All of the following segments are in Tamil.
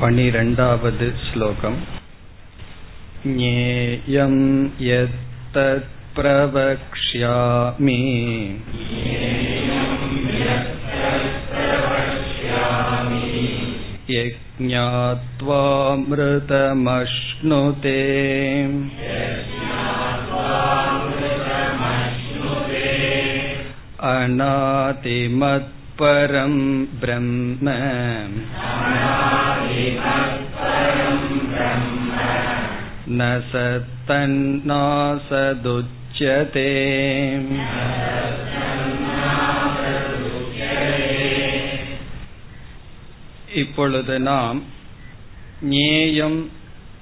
पनिरण्डावद् श्लोकम् ज्ञेयं यत्तत् प्रवक्ष्यामि यज्ञात्वामृतमश्नुते अनातिमत्परं ब्रह्म न सत्तन्नासदुच्यते இப்பொழுது நாம் ஞேயம்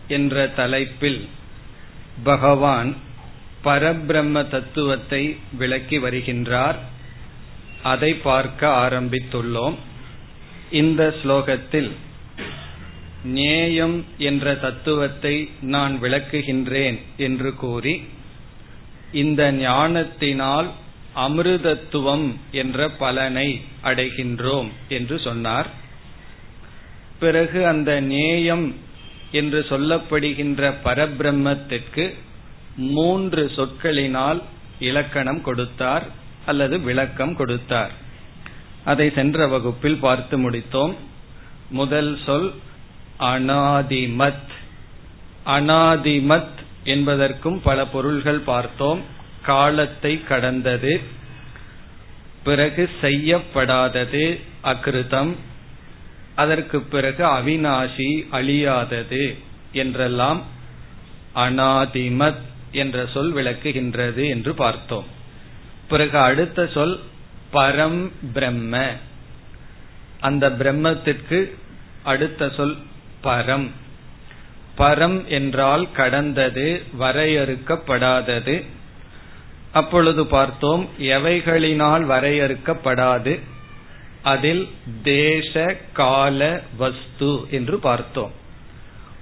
என்ற தலைப்பில் பகவான் பரபிரம்ம தத்துவத்தை விளக்கி வருகின்றார் அதை பார்க்க ஆரம்பித்துள்ளோம் இந்த ஸ்லோகத்தில் நேயம் என்ற தத்துவத்தை நான் விளக்குகின்றேன் என்று கூறி இந்த ஞானத்தினால் அமிர்தத்துவம் என்ற பலனை அடைகின்றோம் என்று சொன்னார். பிறகு அந்த நேயம் என்று சொல்லப்படுகின்ற பரபிரம்மத்திற்கு மூன்று சொற்களினால் இலக்கணம் கொடுத்தார் அல்லது விளக்கம் கொடுத்தார். அதை சென்ற வகுப்பில் பார்த்து முடித்தோம். முதல் சொல் அனாதிமத். அனாதிமத் என்பதற்கும் பல பொருள்கள் பார்த்தோம். காலத்தை கடந்தது. பிறகு செய்யப்படாதது அகிருதம். அதற்கு பிறகு அவினாசி அழியாதது என்றெல்லாம் அனாதிமத் என்ற சொல் விளக்குகின்றது என்று பார்த்தோம். பிறகு அடுத்த சொல் பரம் பிரம்ம. அந்த பிரம்மத்திற்கு அடுத்த சொல் பரம். பரம் என்றால் கடந்தது வரையறுக்கப்படாதது. அப்பொழுது பார்த்தோம் எவைகளினால் வரையறுக்கப்படாது? அதில் தேச கால வஸ்து என்று பார்த்தோம்.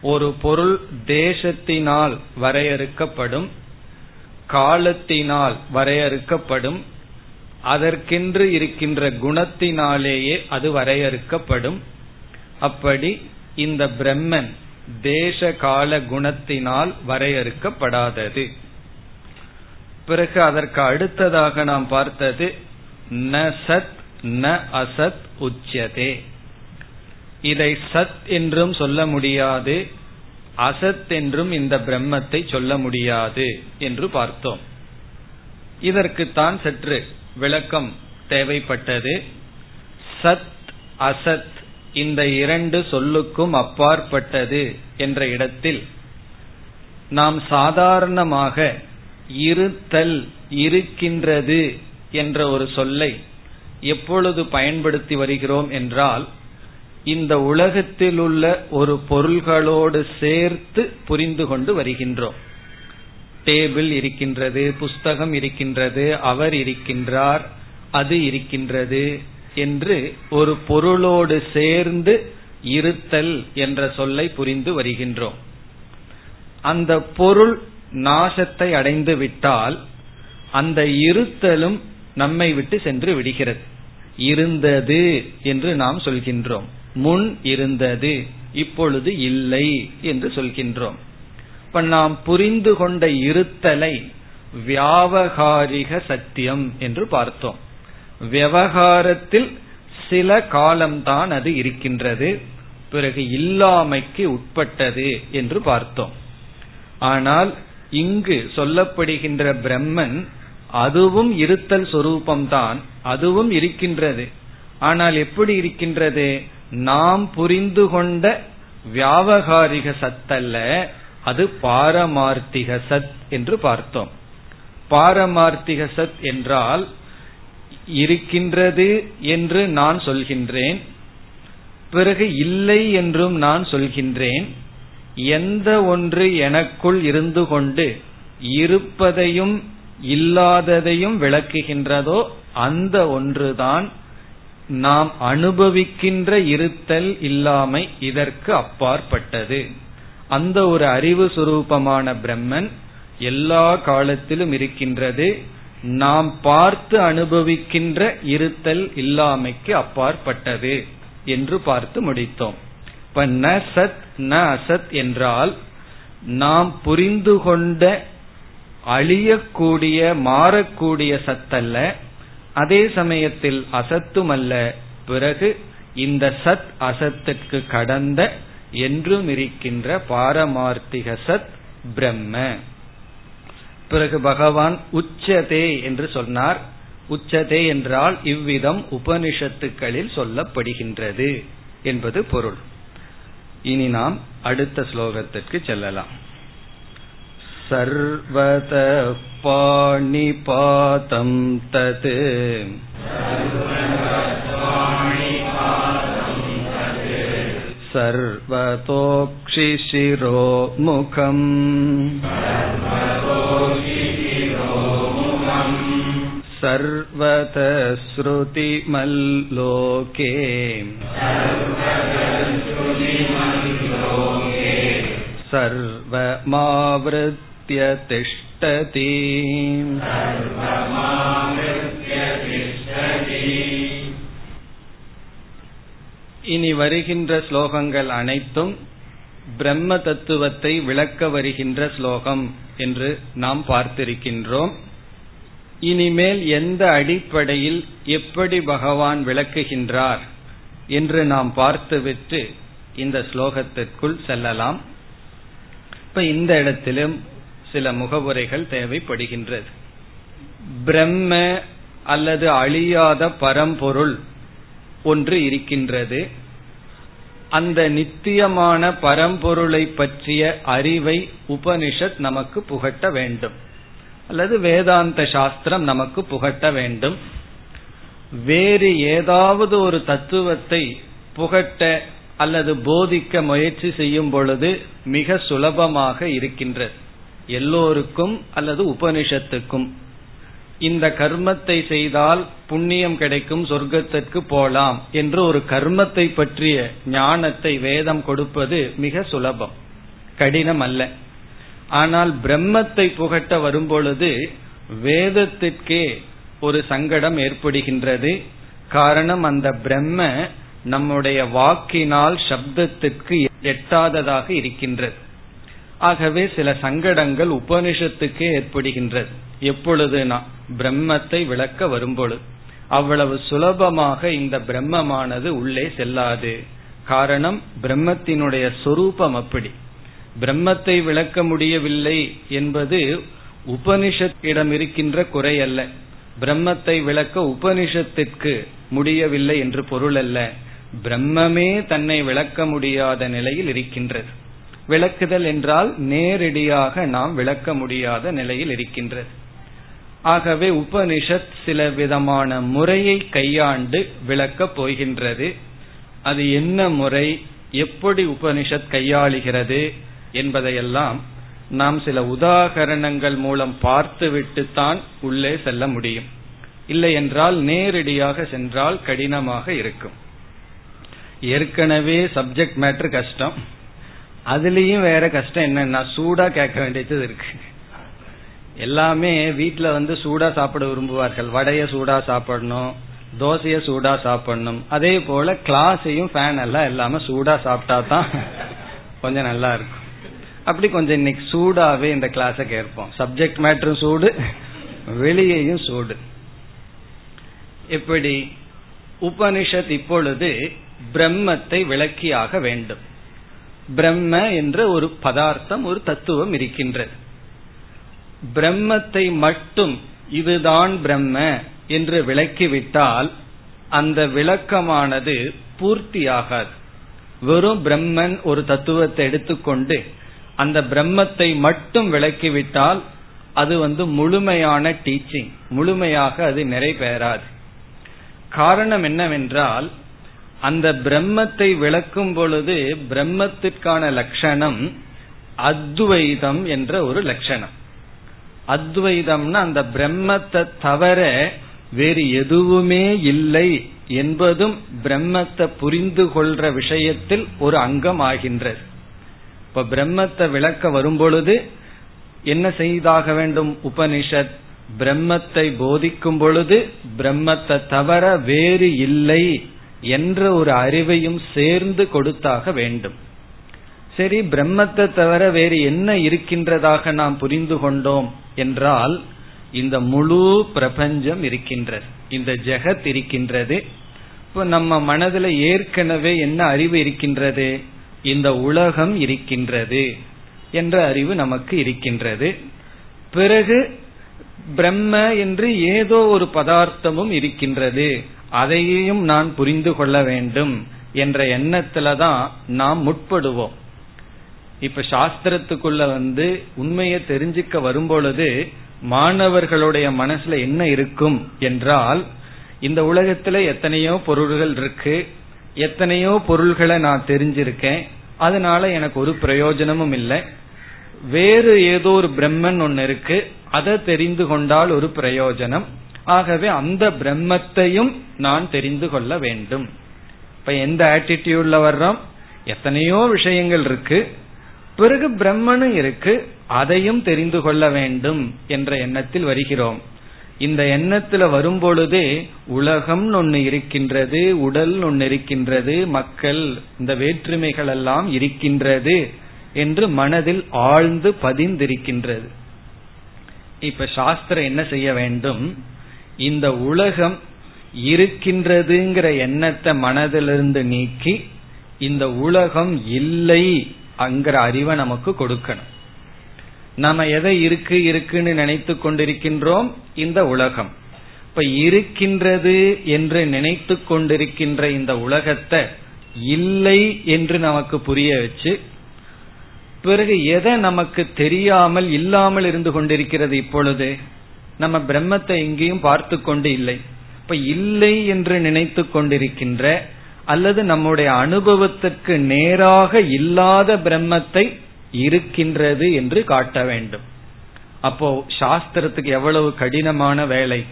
ஒரு பொருள் தேசத்தினால் வரையறுக்கப்படும் காலத்தினால் வரையறுக்கப்படும் அதற்கென்று இருக்கின்ற குணத்தினாலேயே அது வரையறுக்கப்படும். அப்படி இந்த பிரம்மன் தேச கால குணத்தினால் வரையறுக்கப்படாதது. பிறகு அதற்கு அடுத்ததாக நாம் பார்த்தது ந சத் ந அசத் உச்சியதே. இதை சத் என்றும் சொல்ல முடியாது அசத் என்றும் இந்த பிரம்மத்தை சொல்ல முடியாது என்று பார்த்தோம். இதற்குத்தான் சற்று விளக்கம் தேவைப்பட்டது. சத் அசத் இந்த இரண்டு சொல்லுக்கும் அப்பாற்பட்டது என்ற இடத்தில் நாம் சாதாரணமாக இருத்தல் இருக்கின்றது என்ற ஒரு சொல்லை எப்பொழுது பயன்படுத்தி வருகிறோம் என்றால் இந்த உலகத்தில் உள்ள ஒரு பொருள்களோடு சேர்த்து புரிந்து கொண்டு வருகின்றோம். டேபிள் இருக்கின்றது புஸ்தகம் இருக்கின்றது அவர் இருக்கின்றார் அது இருக்கின்றது என்று ஒரு பொருளோடு சேர்ந்து இருத்தல் என்ற சொல்லை புரிந்து வருகின்றோம். அந்த பொருள் நாசத்தை அடைந்து விட்டால் அந்த இருத்தலும் நம்மை விட்டு சென்று விடுகிறது. இருந்தது என்று நாம் சொல்கின்றோம். முன் இருந்தது இப்பொழுது இல்லை என்று சொல்கின்றோம். இப்ப நாம் புரிந்து கொண்ட இருத்தலை வியாவகாரிக சத்தியம் என்று பார்த்தோம். விவகாரத்தில் சில காலம்தான் அது இருக்கின்றது. பிறகு இல்லாமைக்கு உட்பட்டது என்று பார்த்தோம். ஆனால் இங்கு சொல்லப்படுகின்ற பிரம்மன் அதுவும் இருத்தல் சொரூபம்தான் அதுவும் இருக்கின்றது. ஆனால் எப்படி இருக்கின்றது? நாம் புரிந்து கொண்ட வியாவகாரிக சத்தல்ல அது பாரமார்த்திக சத் என்று பார்த்தோம். பாரமார்த்திக சத் என்றால் இருக்கின்றது என்று நான் சொல்கின்றேன். பிறகு இல்லை என்றும் நான் சொல்கின்றேன். எந்த ஒன்று எனக்குள் இருந்து கொண்டு இருப்பதையும் இல்லாததையும் விளக்குகின்றதோ அந்த ஒன்றுதான் நாம் அனுபவிக்கின்ற இருத்தல் இல்லாமை இதற்கு அப்பாற்பட்டது. அந்த ஒரு அறிவு சுரூபமான பிரம்மன் எல்லா காலத்திலும் இருக்கின்றது. நாம் பார்த்து அனுபவிக்கின்ற இருத்தல் இல்லாமைக்கு அப்பாற்பட்டது என்று பார்த்து முடித்தோம். இப்ப ந சத் ந அசத் என்றால் நாம் புரிந்து கொண்ட அழியக்கூடிய மாறக்கூடிய சத்தல்ல அதே சமயத்தில் அசத்துமல்ல பிறகு இந்த சத் அசத்துக்கு கடந்த என்றும் இருக்கின்ற பாரமார்த்திக சத் பிரம்ம. பிறகு பகவான் உச்சதே என்று சொன்னார் உச்சதே என்றால் இவ்விதம் உபனிஷத்துக்களில் சொல்லப்படுகின்றது என்பது பொருள் இனி நாம் அடுத்த ஸ்லோகத்திற்கு செல்லலாம் சர்வத பாணிபாதம் தது सर्वतोक्षिशिरो सर्वत श्रुतिमल्लोके सर्वमावृत्य तिष्ठति இனி வருகின்ற ஸ்லோகங்கள் அனைத்தும் பிரம்ம தத்துவத்தை விளக்க வருகின்ற ஸ்லோகம் என்று நாம் பார்த்திருக்கின்றோம் இனிமேல் எந்த அடிப்படையில் எப்படி பகவான் விளக்குகின்றார் என்று நாம் பார்த்துவிட்டு இந்த ஸ்லோகத்திற்குள் செல்லலாம். இப்ப இந்த இடத்திலும் சில முகவுரைகள் தேவைப்படுகின்றது. பிரம்ம அல்லது அழியாத பரம்பொருள் ஒன்று இருக்கின்றது. அந்த நித்தியமான பரம்பொருளை பற்றிய அறிவை உபனிஷத் நமக்கு புகட்ட வேண்டும். அல்லது வேதாந்த சாஸ்திரம் நமக்கு புகட்ட வேண்டும். வேறு ஏதாவது ஒரு தத்துவத்தை புகட்ட அல்லது போதிக்க முயற்சி செய்யும் பொழுது மிக சுலபமாக இருக்கின்றது. எல்லோருக்கும் அல்லது உபனிஷத்துக்கும். இந்த கர்மத்தை செய்தால் புண்ணியம் கிடைக்கும் சொர்க்கத்திற்கு போலாம் என்று ஒரு கர்மத்தை பற்றிய ஞானத்தை வேதம் கொடுப்பது மிக சுலபம் கடினம் அல்ல. ஆனால் பிரம்மத்தை புகட்ட வரும்பொழுது வேதத்திற்கே ஒரு சங்கடம் ஏற்படுகின்றது. காரணம் அந்த பிரம்ம நம்முடைய வாக்கினால் சப்தத்திற்கு எட்டாததாக இருக்கின்றது. ஆகவே சில சங்கடங்கள் உபனிஷத்துக்கே ஏற்படுகின்றது. எப்பொழுதுனா பிரம்மத்தை விளக்க வரும்பொழுது. அவ்வளவு சுலபமாக இந்த பிரம்மமானது உள்ளே செல்லாது. காரணம் பிரம்மத்தினுடைய சொரூபம் அப்படி. பிரம்மத்தை விளக்க முடியவில்லை என்பது உபனிஷத்திடம் இருக்கின்ற குறை அல்ல பிரம்மத்தை விளக்க உபனிஷத்திற்கு முடியவில்லை என்று பொருள் அல்ல பிரம்மமே தன்னை விளக்க முடியாத நிலையில் இருக்கின்றது. விளக்குதல் என்றால் நேரடியாக நாம் விளக்க முடியாத நிலையில் இருக்கின்றது. ஆகவே உபனிஷத் சில விதமான முறையை கையாண்டு விளக்கப் போகின்றது. அது என்ன முறை? எப்படி உபனிஷத் கையாளுகிறது? என்பதையெல்லாம் நாம் சில உதாகரணங்கள் மூலம் பார்த்துவிட்டு தான் உள்ளே செல்ல முடியும். இல்லை என்றால் நேரடியாக சென்றால் கடினமாக இருக்கும். ஏற்கனவே சப்ஜெக்ட் மேட்டர் கஷ்டம். அதுலயும் வேற கஷ்டம் என்னன்னா சூடா கேட்க வேண்டியது இருக்கு. எல்லாமே வீட்டுல வந்து சூடா சாப்பிட விரும்புவார்கள். வடைய சூடா சாப்பிடணும் தோசைய சூடா சாப்பிடணும். அதே போல கிளாஸையும் ஃபேன் எல்லாம் இல்லாம சூடா சாப்பிட்டா தான் கொஞ்சம் நல்லா இருக்கும். அப்படி கொஞ்சம் இன்னைக்கு சூடாவே இந்த கிளாஸ கேட்போம். சப்ஜெக்ட் மேட்டரும் சூடு வெளியையும் சூடு. எப்படி உபனிஷத் இப்பொழுது பிரம்மத்தை விளக்கியாக வேண்டும். பிரம்ம என்ற ஒரு பதார்த்தம் ஒரு தத்துவம் இருக்கின்றது. பிரம்மத்தை மட்டும் இதுதான் பிரம்ம என்று விளக்கிவிட்டால் அந்த விளக்கமானது பூர்த்தியாகாது. வெறும் பிரம்மன் ஒரு தத்துவத்தை எடுத்துக்கொண்டு அந்த பிரம்மத்தை மட்டும் விளக்கிவிட்டால் அது வந்து முழுமையான டீச்சிங் முழுமையாக அது நிறைவேறாது. காரணம் என்னவென்றால் அந்த பிரம்மத்தை விளக்கும் பொழுது பிரம்மத்திற்கான லட்சணம் அத்வைதம் என்ற ஒரு லட்சணம். அத்வைதம்னா அந்த பிரம்மத்தை தவிர வேறு எதுவுமே இல்லை என்பதும் பிரம்மத்தை புரிந்து கொள்ற விஷயத்தில் ஒரு அங்கம் ஆகின்றது இப்ப பிரம்மத்தை விளக்க வரும்பொழுது என்ன செய்தாக வேண்டும்? உபனிஷத் பிரம்மத்தை போதிக்கும் பொழுது பிரம்மத்தை தவிர வேறு இல்லை என்ற ஒரு அறிவையும் சேர்ந்து கொடுத்தாக வேண்டும். சரி பிரம்மத்தை தவிர வேறு என்ன இருக்கின்றதாக நாம் புரிந்து கொண்டோம் என்றால் இந்த முழு பிரபஞ்சம் இருக்கின்றது இந்த ஜெகத் இருக்கின்றது. இப்ப நம்ம மனதில் ஏற்கனவே என்ன அறிவு இருக்கின்றது? இந்த உலகம் இருக்கின்றது என்ற அறிவு நமக்கு இருக்கின்றது. பிறகு பிரம்ம என்று ஏதோ ஒரு பதார்த்தமும் இருக்கின்றது. அதையும் நான் புரிந்து கொள்ள வேண்டும் என்ற எண்ணத்துல தான் நாம் முற்படுவோம். இப்ப சாஸ்திரத்துக்குள்ள வந்து உண்மையை தெரிஞ்சுக்க வரும்பொழுது மாணவர்களுடைய மனசுல என்ன இருக்கும் என்றால் இந்த உலகத்துல எத்தனையோ பொருள்கள் இருக்கு. எத்தனையோ பொருள்களை நான் தெரிஞ்சிருக்கேன். அதனால எனக்கு ஒரு பிரயோஜனமும் இல்லை. வேறு ஏதோ ஒரு பிரம்மன் ஒன்னு இருக்கு. அதை தெரிந்து கொண்டால் ஒரு பிரயோஜனம். ஆகவே அந்த பிரம்மத்தையும் நான் தெரிந்து கொள்ள வேண்டும். இப்ப எந்த ஆட்டிடியூட்ல வர்றோம்? எத்தனையோ விஷயங்கள் இருக்கு. பிறகு பிரம்மனும் இருக்கு. அதையும் தெரிந்து கொள்ள வேண்டும் என்ற எண்ணத்தில் வருகிறோம். இந்த எண்ணத்துல வரும்பொழுதே உலகம் ஒன்னு இருக்கின்றது உடல் ஒன்னு இருக்கின்றது மக்கள் இந்த வேற்றுமைகள் எல்லாம் இருக்கின்றது என்று மனதில் ஆழ்ந்து பதிந்திருக்கின்றது. இப்ப சாஸ்திரம் என்ன செய்ய வேண்டும்? இந்த உலகம் இருக்கின்றதுங்கிற எண்ணத்தை மனதிலிருந்து நீக்கி இந்த உலகம் இல்லை அங்கிற அறிவை நமக்கு கொடுக்கணும். நாம எதை இருக்கு இருக்குன்னு நினைத்து கொண்டிருக்கின்றோம் இந்த உலகம். இப்ப இருக்கின்றது என்று நினைத்து கொண்டிருக்கின்ற இந்த உலகத்தை இல்லை என்று நமக்கு புரிய வச்சு பிறகு எதை நமக்கு தெரியாமல் இல்லாமல் இருந்து கொண்டிருக்கிறது இப்பொழுது? நம்ம பிரம்மத்தை எங்கேயும் பார்த்து கொண்டு இல்லை. இப்ப இல்லை என்று நினைத்து கொண்டிருக்கின்ற அல்லது நம்முடைய அனுபவத்துக்கு நேராக இல்லாத பிரம்மத்தை இருக்கின்றது என்று காட்ட வேண்டும். அப்போ சாஸ்திரத்துக்கு எவ்வளவு கடினமான வேலை.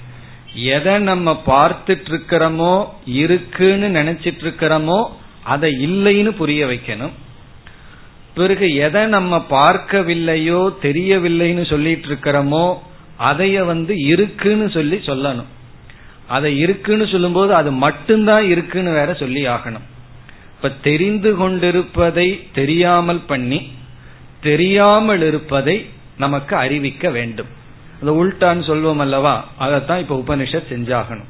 எதை நம்ம பார்த்துட்டு இருக்கிறோமோ இருக்குன்னு நினைச்சிட்டு இருக்கிறோமோ அதை இல்லைன்னு புரிய வைக்கணும். பிறகு எதை நம்ம பார்க்கவில்லையோ தெரியவில்லைன்னு சொல்லிட்டு இருக்கிறோமோ அதைய வந்து இருக்குன்னு சொல்லி சொல்லணும். அதை இருக்குன்னு சொல்லும்போது அது மட்டும்தான் இருக்குன்னு வேற சொல்லி ஆகணும். இப்ப தெரிந்து கொண்டிருப்பதை தெரியாமல் பண்ணி தெரியாமல் இருப்பதை நமக்கு அறிவிக்க வேண்டும். அந்த உள்டான்னு சொல்வோம் அல்லவா? அதைத்தான் இப்ப உபனிஷத் செஞ்சாகணும்.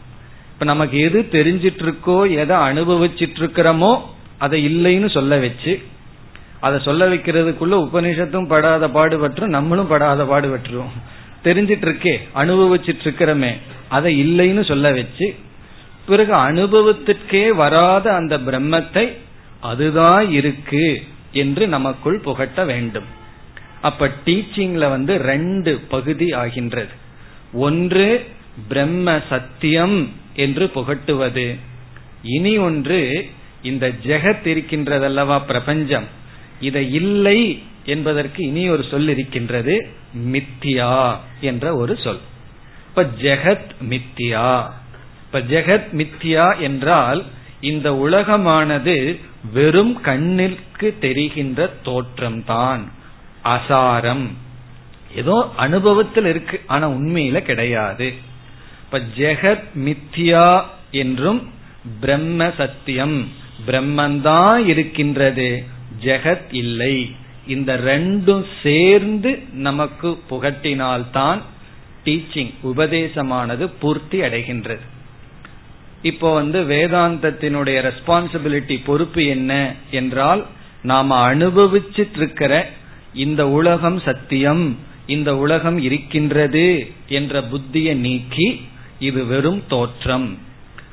இப்ப நமக்கு எது தெரிஞ்சிட்டு இருக்கோ எதை அனுபவிச்சிட்டு இருக்கிறோமோ அதை இல்லைன்னு சொல்ல வச்சு அதை சொல்ல வைக்கிறதுக்குள்ள உபனிஷத்தும் படாத பாடுபற்றும் நம்மளும் படாத பாடுபற்றுவோம் தெரிஞ்சிட்டு இருக்கே அனுபவிச்சிட்டு இருக்கிறோமே அதை இல்லைன்னு சொல்ல வச்சு பிறகு அனுபவத்திற்கே வராத அந்த பிரம்மத்தை அதுதான் இருக்கு. என்று நமக்குள் புகட்ட வேண்டும். அப்ப டீச்சிங்ல வந்து ரெண்டு பகுதி ஆகின்றது. ஒன்று பிரம்ம சத்தியம் என்று புகட்டுவது. இனி ஒன்று இந்த ஜெகத் இருக்கின்றதல்லவா பிரபஞ்சம். இதை இல்லை என்பதற்கு இனி ஒரு சொல் இருக்கின்றது மித்தியா என்ற ஒரு சொல். இப்ப ஜெகத் மித்தியா. இப்ப ஜெகத் மித்தியா என்றால் இந்த உலகமானது வெறும் கண்ணில் நமக்கு தெரிகின்ற தோற்றம்தான் அசாரம். ஏதோ அனுபவத்தில் இருக்கு ஆனா உண்மையில கிடையாது. இப்ப ஜெகத் மித்யா என்றும் பிரம்ம சத்தியம். பிரம்மந்தான் இருக்கின்றது ஜெகத் இல்லை. இந்த ரெண்டும் சேர்ந்து நமக்கு புகட்டினால்தான் டீச்சிங் உபதேசமானது பூர்த்தி அடைகின்றது. இப்போ வந்து வேதாந்தத்தினுடைய ரெஸ்பான்சிபிலிட்டி பொறுப்பு என்ன என்றால் நாம அனுபவிச்சிட்டு இருக்கிற இந்த உலகம் சத்தியம் இந்த உலகம் இருக்கின்றது என்ற புத்தியை நீக்கி இது வெறும் தோற்றம்.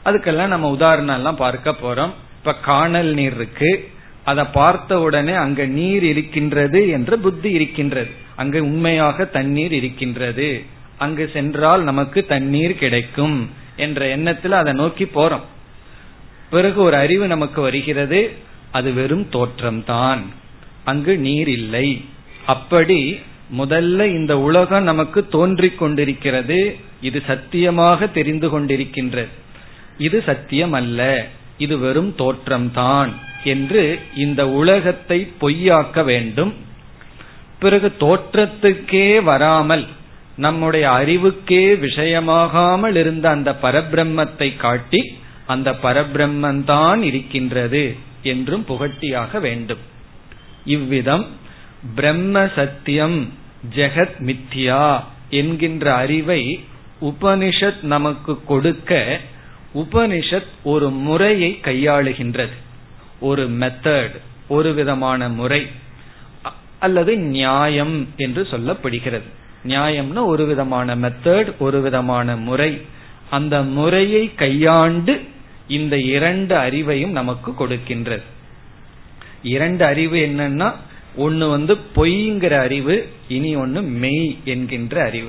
அதுக்கெல்லாம் நம்ம உதாரணம் எல்லாம் பார்க்க போறோம். இப்ப காணல் நீர் இருக்கு. அதை பார்த்த உடனே அங்க நீர் இருக்கின்றது என்ற புத்தி இருக்கின்றது. அங்க உண்மையாக தண்ணீர் இருக்கின்றது. அங்கு சென்றால் நமக்கு தண்ணீர் கிடைக்கும் என்ற எண்ணத்தில் அதை நோக்கி போறோம். பிறகு ஒரு அறிவு நமக்கு வருகிறது. அது வெறும் தோற்றம்தான். அங்கு நீர் இல்லை. அப்படி முதல்ல இந்த உலகம் நமக்கு தோன்றிக் கொண்டிருக்கிறது. இது சத்தியமாக தெரிந்து கொண்டிருக்கின்றது. இது சத்தியம் அல்ல இது வெறும் தோற்றம்தான் என்று இந்த உலகத்தை பொய்யாக்க வேண்டும். பிறகு தோற்றத்துக்கே வராமல் நம்முடைய அறிவுக்கே விஷயமாகாமல் இருந்த அந்த பரபிரம்மத்தை காட்டி அந்த பரபிரம்மந்தான் இருக்கின்றது. என்றும் புகட்டியாக வேண்டும். இவ்விதம் பிரம்ம சத்தியம் ஜெகத் மித்யா என்கின்ற அறிவை உபனிஷத் நமக்கு கொடுக்க உபனிஷத் ஒரு முறையை கையாளுகின்றது. ஒரு மெத்தட் ஒரு விதமான முறை அல்லது நியாயம் என்று சொல்லப்படுகிறது. நியாயம்னா ஒரு விதமான மெத்தட் ஒரு விதமான முறை. அந்த முறையை கையாண்டு இந்த இரண்டு அறிவையும் நமக்கு கொடுக்கின்றது. இரண்டு அறிவு என்னன்னா ஒன்னு வந்து பொய்ங்கிற அறிவு இனி ஒன்னு மெய் என்கின்ற அறிவு.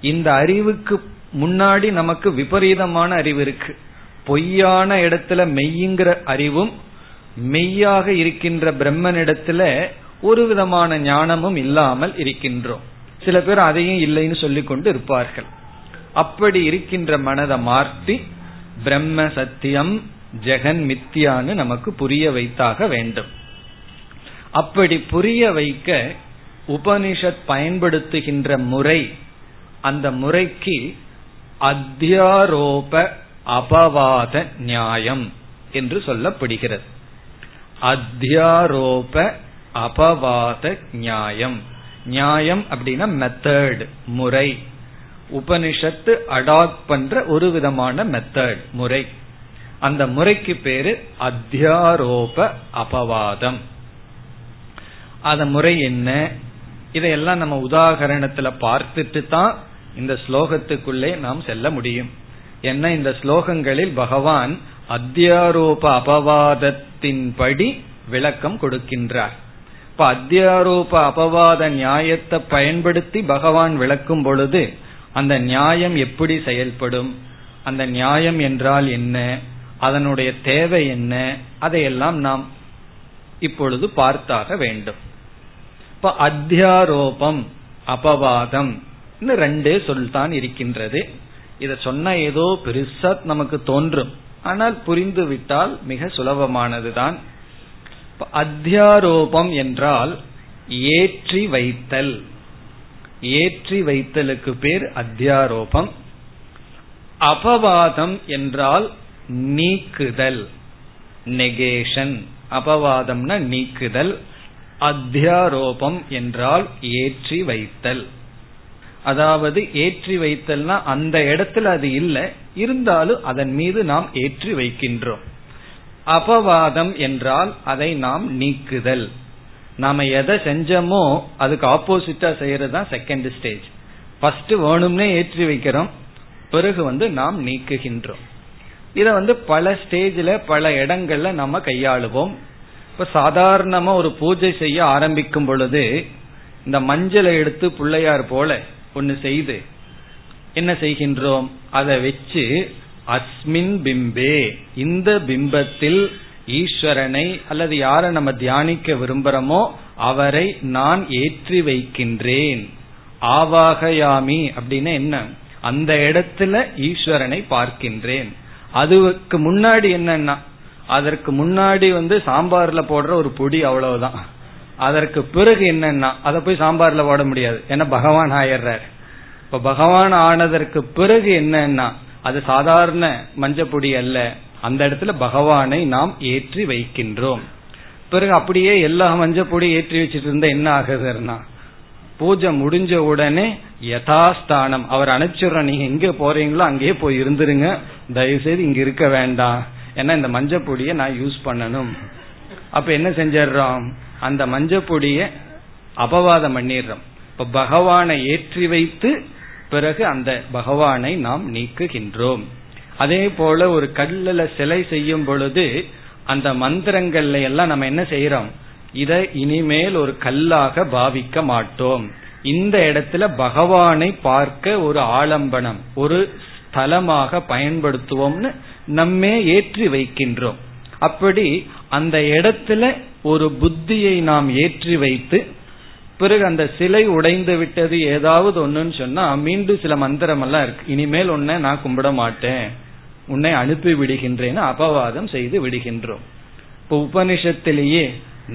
இந்த அறிவுக்கு முன்னாடி நமக்கு விபரீதமான அறிவு இருக்கு. பொய்யான இடத்துல மெய்யுங்கிற அறிவும் மெய்யாக இருக்கின்ற பிரம்மனிடத்துல ஒரு விதமான ஞானமும் இல்லாமல் இருக்கின்றோம். சில பேர் அதையும் இல்லைன்னு சொல்லிக் கொண்டு இருப்பார்கள். அப்படி இருக்கின்ற மனதை மாற்றி பிரம்ம சத்தியம் ஜெகன் மித்தியான்னு நமக்கு புரிய வைத்தாக வேண்டும். அப்படி புரிய வைக்க உபனிஷத் பயன்படுத்துகின்ற முறை அந்த முறைக்கு அத்தியாரோப அபவாத நியாயம் என்று சொல்லப்படுகிறது. அத்தியாரோப அபவாத நியாயம். நியாயம் அப்படின்னா மெத்தட் முறை. உபனிஷத்து அடாப்ட் பண்ற ஒரு விதமான மெத்தட் முறை. அந்த முறைக்கு பேரு அத்தியாரோப அபவாதம். அத முறை என்ன? இதையெல்லாம் நம்ம உதாகரணத்துல பார்த்துட்டு தான் இந்த ஸ்லோகத்துக்குள்ளே நாம் செல்ல முடியும். என்ன? இந்த ஸ்லோகங்களில் பகவான் அத்தியாரோப அபவாதத்தின்படி விளக்கம் கொடுக்கின்றார். இப்ப அத்தியாரோப அபவாத நியாயத்தை பயன்படுத்தி பகவான் விளக்கும் பொழுது அந்த நியாயம் எப்படி செயல்படும்? அந்த நியாயம் என்றால் என்ன? அதனுடைய தேவை என்ன? அதையெல்லாம் நாம் இப்பொழுது பார்த்தாக வேண்டும். இப்ப அத்தியாரோபம் அபவாதம் ரெண்டே சொல் தான் இருக்கின்றது. இத சொன்ன ஏதோ பெருசா நமக்கு தோன்றும். ஆனால் புரிந்து விட்டால் மிக சுலபமானதுதான். அத்தியாரோபம் என்றால் ஏற்றி வைத்தல். ஏற்றி வைத்தலுக்கு பேர் அத்தியாரோபம். அபவாதம் என்றால் நீக்குதல் நெகேஷன். அபவாதம்னா நீக்குதல் அத்தியாரோபம் என்றால் ஏற்றி வைத்தல். அதாவது ஏற்றி வைத்தல்னா அந்த இடத்துல அது இல்லை இருந்தாலும் அதன் மீது நாம் ஏற்றி வைக்கின்றோம். அபவாதம் என்றால் அதை நாம் நீக்குதல். நாம எதை செஞ்சோமோ அதுக்கு ஆப்போசிட்டா செய்யறது தான் செகண்ட் ஸ்டேஜ் ஃபர்ஸ்ட் வேணும்னே ஏற்றி வைக்கிறோம். பிறகு வந்து நாம் நீக்குகின்றோம். இதை வந்து பல ஸ்டேஜில் பல இடங்கள்ல நம்ம கையாளுவோம். இப்ப சாதாரணமா ஒரு பூஜை செய்ய ஆரம்பிக்கும் பொழுது இந்த மஞ்சளை எடுத்து பிள்ளையார் போல ஒன்னு செய்து என்ன செய்கின்றோம்? அதை வச்சு அஸ்மின் பிம்பே இந்த பிம்பத்தில் ஈஸ்வரனை அல்லது யாரை நம்ம தியானிக்க விரும்புறோமோ அவரை நான் ஏற்றி வைக்கின்றேன். ஆவாகயாமி அப்படின்னு என்ன? அந்த இடத்துல ஈஸ்வரனை பார்க்கின்றேன். அதுக்கு முன்னாடி என்னன்னா? அதற்கு முன்னாடி வந்து சாம்பார்ல போடுற ஒரு பொடி அவ்வளவுதான். அதற்கு பிறகு என்னன்னா? அதை போய் சாம்பார்ல போட முடியாது. ஏன்னா பகவான் ஆயிடுறார். இப்ப பகவான் ஆனதற்கு பிறகு என்னன்னா? அது சாதாரண மஞ்சப்பொடி அல்ல. அந்த இடத்துல பகவானை நாம் ஏற்றி வைக்கின்றோம். பிறகு அப்படியே எல்லா மஞ்சப்பொடி ஏற்றி வச்சுட்டு இருந்தா என்ன ஆகுதுன்னா பூஜை முடிஞ்ச உடனே யதாஸ்தானம். அவர் அனுப்பிச்சுடுற நீங்க எங்க போறீங்களோ அங்கேயே போய் இருந்துருங்க. தயவு செய்து இங்க இருக்க வேண்டாம். ஏன்னா இந்த மஞ்சப்பொடியை நான் யூஸ் பண்ணணும். அப்ப என்ன செஞ்சிடறோம்? அந்த மஞ்சப்பொடிய அபவாதம் பண்ணிடுறோம். இப்ப பகவானை ஏற்றி வைத்து பிறகு அந்த பகவானை நாம் நீக்குகின்றோம். அதே போல ஒரு கல்லுல சிலை செய்யும் பொழுது அந்த மந்திரங்கள்ல எல்லாம் நம்ம என்ன செய்யறோம் இதை இனிமேல் ஒரு கல்லாக பாவிக்க மாட்டோம். இந்த இடத்துல பகவானை பார்க்க ஒரு ஆலம்பனம் ஒரு ஸ்தலமாக பயன்படுத்துவோம்னு நம்மே ஏற்றி வைக்கின்றோம். அப்படி அந்த இடத்துல ஒரு புத்தியை நாம் ஏற்றி வைத்து பிறகு அந்த சிலை உடைந்து விட்டது ஏதாவது ஒண்ணுன்னு சொன்னா மீண்டும் சில மந்திரம் எல்லாம் இருக்கு. இனிமேல் ஒன்ன நான் கும்பிட மாட்டேன். உன்னை அனுப்பி விடுகின்றேன்னு அபவாதம் செய்து விடுகின்றோம். இப்போ உபனிஷத்திலேயே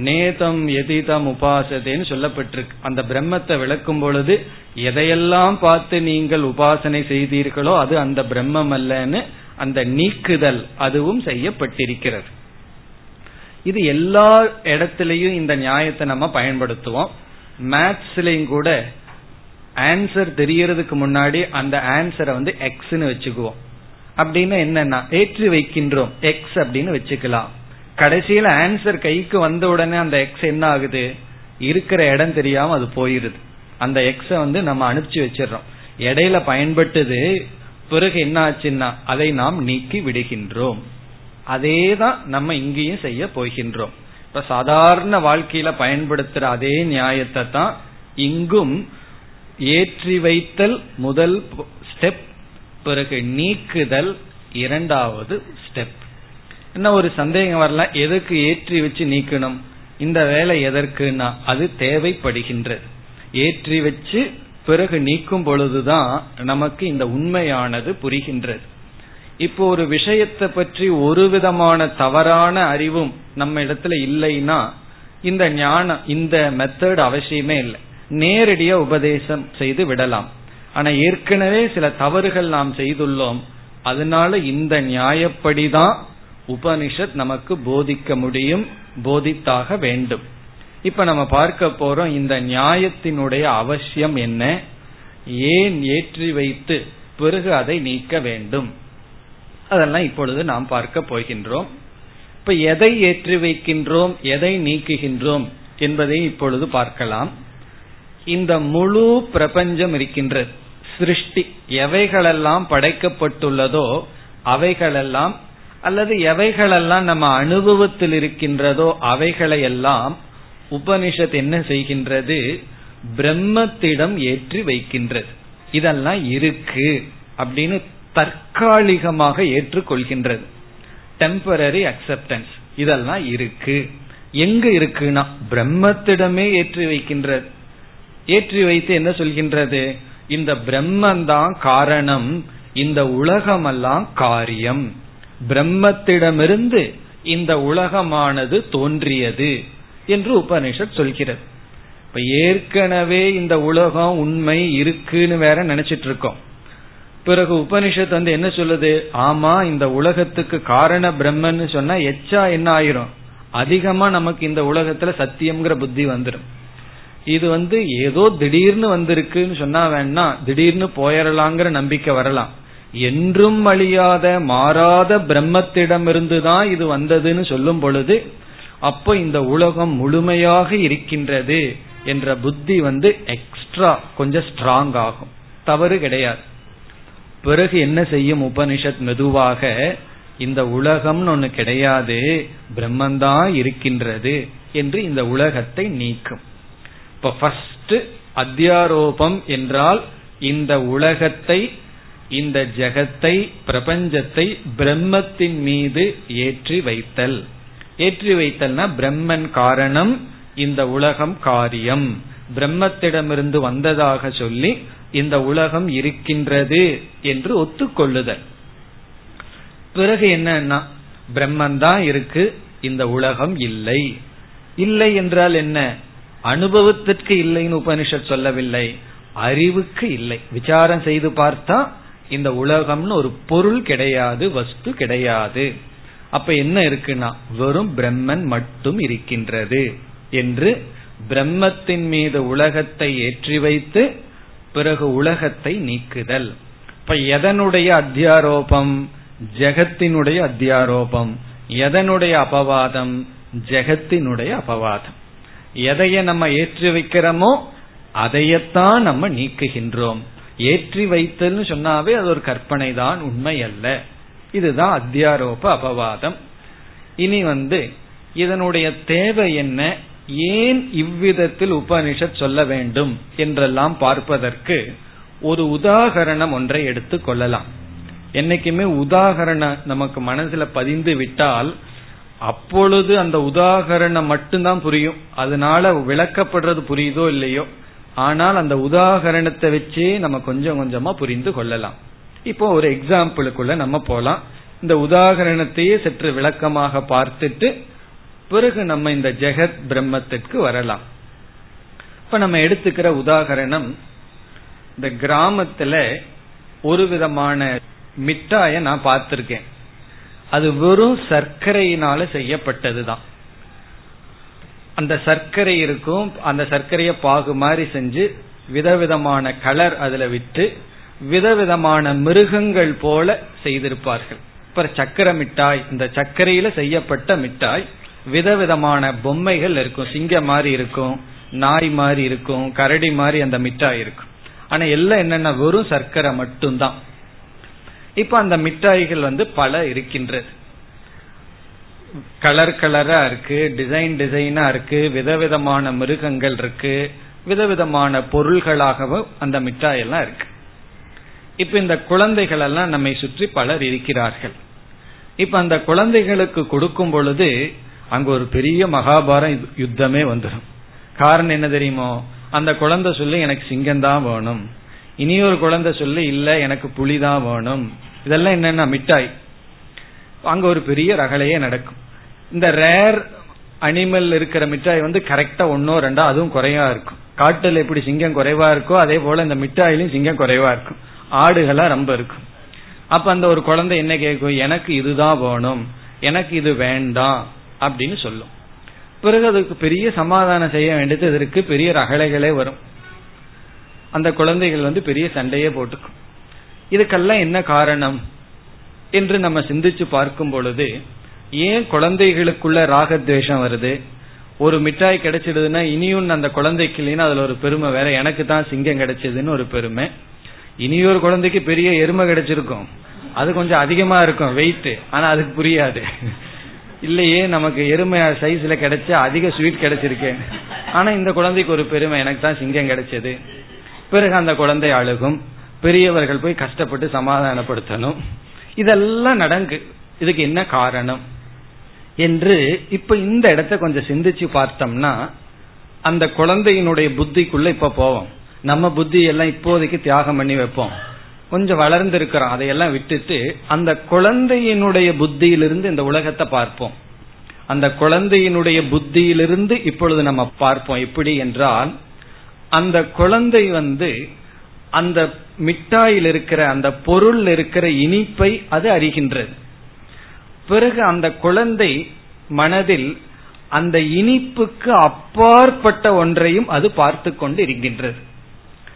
நேதம் எதிதம் உபாசதேன்னு சொல்லப்பட்டிருக்கு. அந்த பிரம்மத்தை விளக்கும் பொழுது எதையெல்லாம் பார்த்து நீங்கள் உபாசனை செய்தீர்களோ அது அந்த பிரம்மம் அல்லன்னு அந்த நீக்குதல் அதுவும் செய்யப்பட்டிருக்கிறது. இது எல்லா இடத்திலையும் இந்த நியாயத்தை நம்ம பயன்படுத்துவோம். மேத்ஸ்லயும் கூட ஆன்சர் தெரியறதுக்கு முன்னாடி அந்த ஆன்சரை வந்து எக்ஸ்னு வச்சுக்குவோம். அப்படின்னு என்னன்னா ஏற்றி வைக்கின்றோம். எக்ஸ் அப்படின்னு வச்சுக்கலாம். கடைசியில ஆன்சர் கைக்கு வந்த உடனே அந்த எக்ஸ் என்ன ஆகுது? இருக்கிற இடம் தெரியாம அது போயிருது. அந்த எக்ஸ வந்து நம்ம அனுப்பிச்சு வச்சிடறோம். இடையில பயன்பட்டது பிறகு என்ன ஆச்சுன்னா அதை நாம் நீக்கி விடுகின்றோம். அதே தான் நம்ம இங்கேயும் செய்ய போகின்றோம். இப்ப சாதாரண வாழ்க்கையில பயன்படுத்துற அதே நியாயத்தை தான் இங்கும் ஏற்றி வைத்தல் முதல் ஸ்டெப் பிறகு நீக்குதல் இரண்டாவது ஸ்டெப் என்ன ஒரு சந்தேகம் வரலாம்? எதுக்கு ஏற்றி வச்சு நீக்கணும்? இந்த வேலை எதற்குனா அது தேவைப்படுகின்றது. ஏற்றி வச்சு பிறகு நீக்கும் பொழுதுதான் நமக்கு இந்த உண்மையானது புரிகின்றது. இப்போ ஒரு விஷயத்தை பற்றி ஒரு விதமான தவறான அறிவும் நம்ம இடத்துல இல்லைன்னா இந்த ஞானம் இந்த மெத்தட் அவசியமே இல்லை. நேரடியா உபதேசம் செய்து விடலாம். ஆனா ஏற்கனவே சில தவறுகள் நாம் செய்துள்ளோம். அதனால இந்த நியாயப்படிதான் உபனிஷத் நமக்கு போதிக்க முடியும் போதித்தாக வேண்டும். இப்ப நம்ம பார்க்க போறோம் இந்த நியாயத்தினுடைய அவசியம் என்ன? ஏன் ஏற்றி வைத்து பிறகு அதை நீக்க வேண்டும்? அதெல்லாம் இப்பொழுது நாம் பார்க்க போகின்றோம். இப்ப எதை ஏற்றி வைக்கின்றோம் எதை நீக்குகின்றோம் என்பதை இப்பொழுது பார்க்கலாம். இந்த முழு பிரபஞ்சம் இருக்கின்றது. சிருஷ்டி எவைகளெல்லாம் படைக்கப்பட்டுள்ளதோ அவைகளெல்லாம் அல்லது எவைகளெல்லாம் நம்ம அனுபவத்தில் இருக்கின்றதோ அவைகளையெல்லாம் உபனிஷத் என்ன செய்கின்றது? பிரம்மத்திடம் ஏற்றி வைக்கின்றது. இதெல்லாம் இருக்கு அப்படின்னு தற்காலிகமாக ஏற்றுக்கொள்கின்றது. டெம்பரரி அக்செப்டன்ஸ் இதெல்லாம் இருக்கு. எங்க இருக்குன்னா பிரம்மத்திடமே ஏற்றி வைக்கின்றது. ஏற்றி வைத்து என்ன சொல்கின்றது? இந்த பிரம்மந்தான் காரணம் இந்த உலகமெல்லாம் காரியம். பிரம்மத்திடமிருந்து இந்த உலகமானது தோன்றியது என்று உபனிஷத் சொல்கிறது. இப்ப ஏற்கனவே இந்த உலகம் உண்மை இருக்குன்னு வேற நினைச்சிட்டு இருக்கோம் பிறகு உபனிஷத் வந்து என்ன சொல்லுது? ஆமா இந்த உலகத்துக்கு காரண பிரம்மன்னு சொன்னா எச்சா என்ன ஆயிரும்? அதிகமா நமக்கு இந்த உலகத்துல சத்தியம்ங்கிற புத்தி வந்துடும் இது வந்து ஏதோ திடீர்னு வந்திருக்குன்னு சொன்னா வேணா திடீர்னு போயிடலாங்கிற நம்பிக்கை வரலாம். என்றும் அழியாத மாறாத பிரம்மத்திடமிருந்து தான் இது வந்ததுன்னு சொல்லும் பொழுது அப்போ இந்த உலகம் முழுமையாக இருக்கின்றது என்ற புத்தி வந்து எக்ஸ்ட்ரா கொஞ்சம் ஸ்ட்ராங் ஆகும். தவறு கிடையாது. பிறகு என்ன செய்யும் உபனிஷத் மெதுவாக இந்த உலகம்னு ஒண்ணு கிடையாது பிரம்மந்தான் இருக்கின்றது என்று இந்த உலகத்தை நீக்கும். இப்ப ஃபர்ஸ்ட் அத்தியாரோபம் என்றால் இந்த உலகத்தை இந்த ஜெகத்தை பிரபஞ்சத்தை பிரம்மத்தின் மீது ஏற்றி வைத்தல். ஏற்றி வைத்தல்னா பிரம்மன் காரணம் இந்த உலகம் காரியம். பிரம்மத்திடமிருந்து வந்ததாக சொல்லி இந்த உலகம் இருக்கின்றது என்று ஒத்துக்கொள்ளுதல். பிறகு என்னன்னா பிரம்மன் தான் இருக்கு இந்த உலகம் இல்லை. இல்லை என்றால் என்ன? அனுபவத்திற்கு இல்லைன்னு உபனிஷத் சொல்லவில்லை அறிவுக்கு இல்லை. விசாரம் செய்து பார்த்தா இந்த உலகம்னு ஒரு பொருள் கிடையாது வஸ்து கிடையாது. அப்ப என்ன இருக்குன்னா வெறும் பிரம்மன் மட்டும் இருக்கின்றது என்று பிரம்மத்தின் மீது உலகத்தை ஏற்றி வைத்து பிறகு உலகத்தை நீக்குதல். இப்ப எதனுடைய அத்தியாரோபம்? ஜெகத்தினுடைய அத்தியாரோபம். எதனுடைய அபவாதம்? ஜெகத்தினுடைய அபவாதம். எதைய நம்ம ஏற்றி வைக்கிறோமோ அதையத்தான் நம்ம நீக்குகின்றோம். ஏற்றி வைத்தல்னு சொன்னாவே அது ஒரு கற்பனை தான் உண்மை அல்ல இதுதான் அத்தியாரோப அபவாதம். இனி வந்து இதனுடைய தேவை என்ன? ஏன் இவ்விதத்தில் உபனிஷத் சொல்ல வேண்டும் என்றெல்லாம் பார்ப்பதற்கு ஒரு உதாகரணம் ஒன்றை எடுத்துக் கொள்ளலாம். என்னைக்குமே உதாகரணம் நமக்கு மனசுல பதிந்து விட்டால் அப்பொழுது அந்த உதாகரணம் மட்டும்தான் புரியும். அதனால விளக்கப்படுறது புரியுதோ இல்லையோ. ஆனால் அந்த உதாகரணத்தை வச்சே நம்ம கொஞ்சம் கொஞ்சமா புரிந்து கொள்ளலாம். இப்போ ஒரு எக்ஸாம்பிளுக்குள்ள நம்ம போலாம். இந்த உதாகரணத்தையே சற்று விளக்கமாக பார்த்துட்டு பிறகு நம்ம இந்த ஜெகத் பிரம்மத்திற்கு வரலாம். இப்ப நம்ம எடுத்துக்கிற உதாகரணம் இந்த கிராமத்துல ஒரு விதமான மிட்டாய நான் பார்த்திருக்கேன். அது வெறும் சர்க்கரையினால செய்யப்பட்டதுதான். அந்த சர்க்கரை இருக்கும் அந்த சர்க்கரைய பாகு மாதிரி செஞ்சு விதவிதமான கலர் அதுல விட்டு விதவிதமான மிருகங்கள் போல செய்திருப்பார்கள். இப்ப சக்கர மிட்டாய் இந்த சர்க்கரையில செய்யப்பட்ட மிட்டாய் விதவிதமான பொம்மைகள் இருக்கும். சிங்க மாதிரி இருக்கும் நாய் மாதிரி இருக்கும் கரடி மாதிரி அந்த மிட்டாய் இருக்கும். ஆனா எல்லாம் என்னென்ன வெறும் சர்க்கரை மட்டும்தான். இப்ப அந்த மிட்டாய்கள் வந்து பல இருக்கின்றது கலர் கலரா இருக்கு டிசைன் டிசைனா இருக்கு விதவிதமான மிருகங்கள் இருக்கு விதவிதமான பொருள்களாகவும் அந்த மிட்டாய் எல்லாம் இருக்கு. இப்ப இந்த குழந்தைகள் எல்லாம் நம்மை சுற்றி பலர் இருக்கிறார்கள். இப்ப அந்த குழந்தைகளுக்கு கொடுக்கும் பொழுது அங்க ஒரு பெரிய மகாபாரம் யுத்தமே வந்துடும் காரணம் என்ன தெரியுமோ? அந்த குழந்தை சொல்லி எனக்கு சிங்கம் தான் வேணும் இனியொரு குழந்தை சொல்லி இல்ல எனக்கு புலி தான் வேணும். இதெல்லாம் என்னன்னா மிட்டாய். அங்க ஒரு பெரிய ரகலையே நடக்கும். இந்த ரேர் அனிமல் இருக்கிற மிட்டாய் வந்து கரெக்டா ஒன்னோ ரெண்டோ அதுவும் குறைவா இருக்கும். காட்டில் எப்படி சிங்கம் குறைவா இருக்கோ அதே போல இந்த மிட்டாயிலும் சிங்கம் குறைவா இருக்கும். ஆடுகளா ரொம்ப இருக்கும். அப்ப அந்த ஒரு குழந்தை என்ன கேட்கும்? எனக்கு இதுதான் வேணும். எனக்கு இது வேண்டாம். அப்படின்னு சொல்லும். பிறகு அதுக்கு பெரிய சமாதானம் செய்ய வேண்டியது இதற்கு பெரிய ரகலைகளே வரும். அந்த குழந்தைகள் வந்து பெரிய சண்டையே போட்டுக்கும். இதுக்கெல்லாம் என்ன காரணம்? என்று நம்ம சிந்திச்சு பார்க்கும் பொழுது ஏன் குழந்தைகளுக்குள்ள ராகத்வேஷம் வருது? ஒரு மிட்டாய் கிடைச்சிடுதுன்னா இனியும் அந்த குழந்தைக்கு இல்லைன்னா அதுல ஒரு பெருமை வேற எனக்கு தான் சிங்கம் கிடைச்சதுன்னு ஒரு பெருமை. இனியொரு குழந்தைக்கு பெரிய எருமை கிடைச்சிருக்கும். அது கொஞ்சம் அதிகமா இருக்கும் வெயிட் ஆனா அதுக்கு புரியாது. இல்லையே நமக்கு எருமை சைஸ்ல கிடைச்ச அதிக ஸ்வீட் கிடைச்சிருக்கேன் ஆனா இந்த குழந்தைக்கு ஒரு பெருமை எனக்கு தான் சிங்கம் கிடைச்சது. பிறகு அந்த குழந்தை அழுகும். பெரியவர்கள் போய் கஷ்டப்பட்டு சமாதானப்படுத்தணும். இதெல்லாம் நடங்கு. இதுக்கு என்ன காரணம்? என்று இப்ப இந்த இடத்த கொஞ்சம் சிந்திச்சு பார்த்தோம்னா அந்த குழந்தையினுடைய புத்திக்குள்ள இப்ப போவோம். நம்ம புத்தி எல்லாம் இப்போதைக்கு தியாகம் பண்ணி வைப்போம். கொஞ்சம் வளர்ந்து இருக்கிறோம் அதையெல்லாம் விட்டுட்டு அந்த குழந்தையினுடைய புத்தியிலிருந்து இந்த உலகத்தை பார்ப்போம். அந்த குழந்தையினுடைய புத்தியிலிருந்து இப்பொழுது நம்ம பார்ப்போம். எப்படி என்றால் அந்த குழந்தை வந்து அந்த மிட்டாயில் இருக்கிற அந்த பொருள் இருக்கிற இனிப்பை அது அறிகின்றது. பிறகு அந்த குழந்தை மனதில் அந்த இனிப்புக்கு அப்பாற்பட்ட ஒன்றையும் அது பார்த்து கொண்டு இருக்கின்றது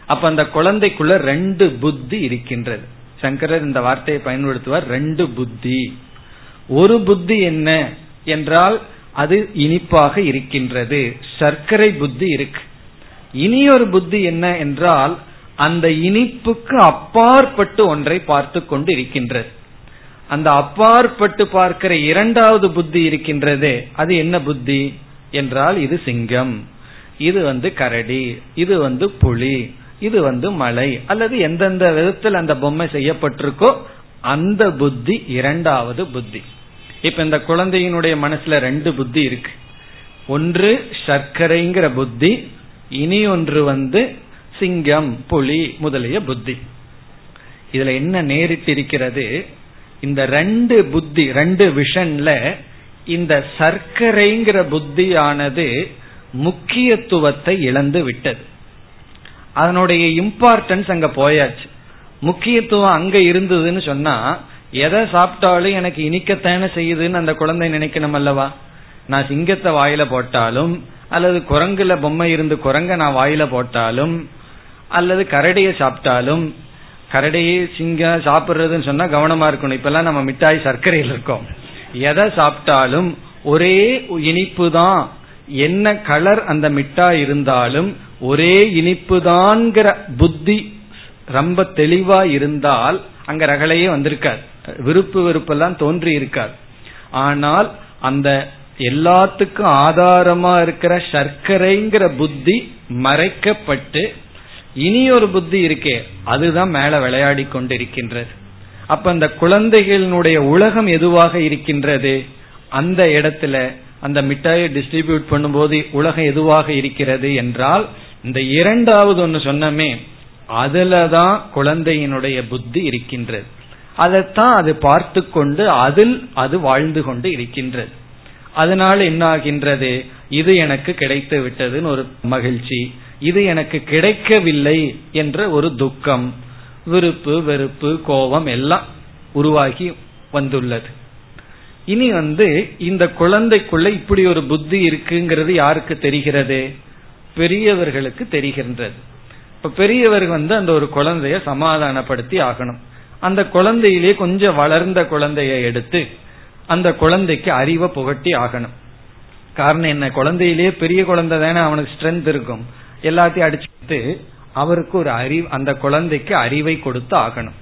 அப்ப அந்த குழந்தைக்குள்ள ரெண்டு புத்தி இருக்கின்றது. சங்கரர் இந்த வார்த்தையை பயன்படுத்துவார் ரெண்டு புத்தி. ஒரு புத்தி என்ன என்றால் அது இனிப்பாக இருக்கின்றது. சர்க்கரை புத்தி இருக்கு. இனி ஒரு புத்தி என்ன என்றால் அந்த இனிப்புக்கு அப்பாற்பட்டு ஒன்றை பார்த்து கொண்டு இருக்கின்றது அந்த அப்பாற்பட்டு பார்க்கிற இரண்டாவது புத்தி இருக்கின்றதே. அது என்ன புத்தி? என்றால் இது சிங்கம். இது வந்து கரடி. இது வந்து புலி. இது வந்து மலை. அல்லது எந்தெந்த விதத்தில் அந்த பொம்மை செய்யப்பட்டிருக்கோ அந்த புத்தி இரண்டாவது புத்தி. இப்ப இந்த குழந்தையினுடைய மனசுல ரெண்டு புத்தி இருக்கு. ஒன்று சர்க்கரைங்கிற புத்தி இனி ஒன்று வந்து சிங்கம் புலி முதலிய புத்தி. இதுல என்ன நேரிட்டு இருக்கிறது இந்த ரெண்டு புத்தி ரெண்டு விஷன்ல இந்த சர்க்கரைங்கிற புத்தியானது முக்கியத்துவத்தை இழந்து விட்டது. அதனுடைய இம்பார்ட்டன்ஸ் அங்க போயாச்சு. முக்கியத்துவம் அங்க இருந்ததுன்னு சொன்னா எதை சாப்பிட்டாலும் எனக்கு இனிக்கத்தானே செய்யுதுன்னு அந்த குழந்தை நினைக்கணும் அல்லவா? நான் சிங்கத்தை வாயில போட்டாலும் அல்லது குரங்குல பொம்மை இருந்து குரங்க நான் வாயில போட்டாலும் அல்லது கரடியை சாப்பிட்டாலும் கரடியை சிங்கம் சாப்பிட்றதுன்னு சொன்னா கவனமா இருக்கணும். இப்பெல்லாம் நம்ம மிட்டாய் சர்க்கரையில் இருக்கோம். எதை சாப்பிட்டாலும் ஒரே இனிப்பு தான் என்ன கலர் அந்த மிட்டாய் இருந்தாலும் ஒரே இனிப்புதான்ங்கிற புத்தி ரொம்ப தெளிவா இருந்தால் அங்க ரகலையே வந்திருக்கார். விருப்பு வெறுப்பெல்லாம் தோன்றி இருக்கார். ஆனால் அந்த எல்லாத்துக்கும் ஆதாரமா இருக்கிற சர்க்கரைங்கிற புத்தி மறைக்கப்பட்டு இனி ஒரு புத்தி இருக்கே அதுதான் மேல விளையாடி கொண்டிருக்கின்றது அப்ப அந்த குழந்தைகளினுடைய உலகம் எதுவாக இருக்கின்றது? அந்த இடத்துல அந்த மிட்டாயை டிஸ்ட்ரிபியூட் பண்ணும்போது உலகம் எதுவாக இருக்கிறது என்றால் இந்த இரண்டாவது ஒன்று சொன்னமே அதுலதான் குழந்தையினுடைய புத்தி இருக்கின்றது. அதைத்தான் அது பார்த்து கொண்டு அதில் அது வாழ்ந்து கொண்டு இருக்கின்றது. அதனால என்ன ஆகின்றது இது எனக்கு கிடைத்து விட்டதுன்னு ஒரு மகிழ்ச்சி. இது எனக்கு கிடைக்கவில்லை என்ற ஒரு துக்கம் விருப்பு வெறுப்பு கோபம் எல்லாம் உருவாகி வந்துள்ளது. இனி வந்து இந்த குழந்தைக்குள்ள இப்படி ஒரு புத்தி இருக்குங்கிறது யாருக்கு தெரிகிறது? பெரியவர்களுக்கு தெரிகின்றது. இப்ப பெரியவர் வந்து அந்த ஒரு குழந்தைய சமாதானப்படுத்தி ஆகணும். அந்த குழந்தையிலேயே கொஞ்சம் வளர்ந்த குழந்தைய எடுத்து அந்த குழந்தைக்கு அறிவை புகட்டி ஆகணும். காரணம் என்ன? குழந்தையிலேயே பெரிய குழந்தை தானே அவனுக்கு ஸ்ட்ரென்த் இருக்கும். எல்லாத்தையும் அடிச்சுட்டு அவருக்கு ஒரு அறிவு அந்த குழந்தைக்கு அறிவை கொடுத்து ஆகணும்.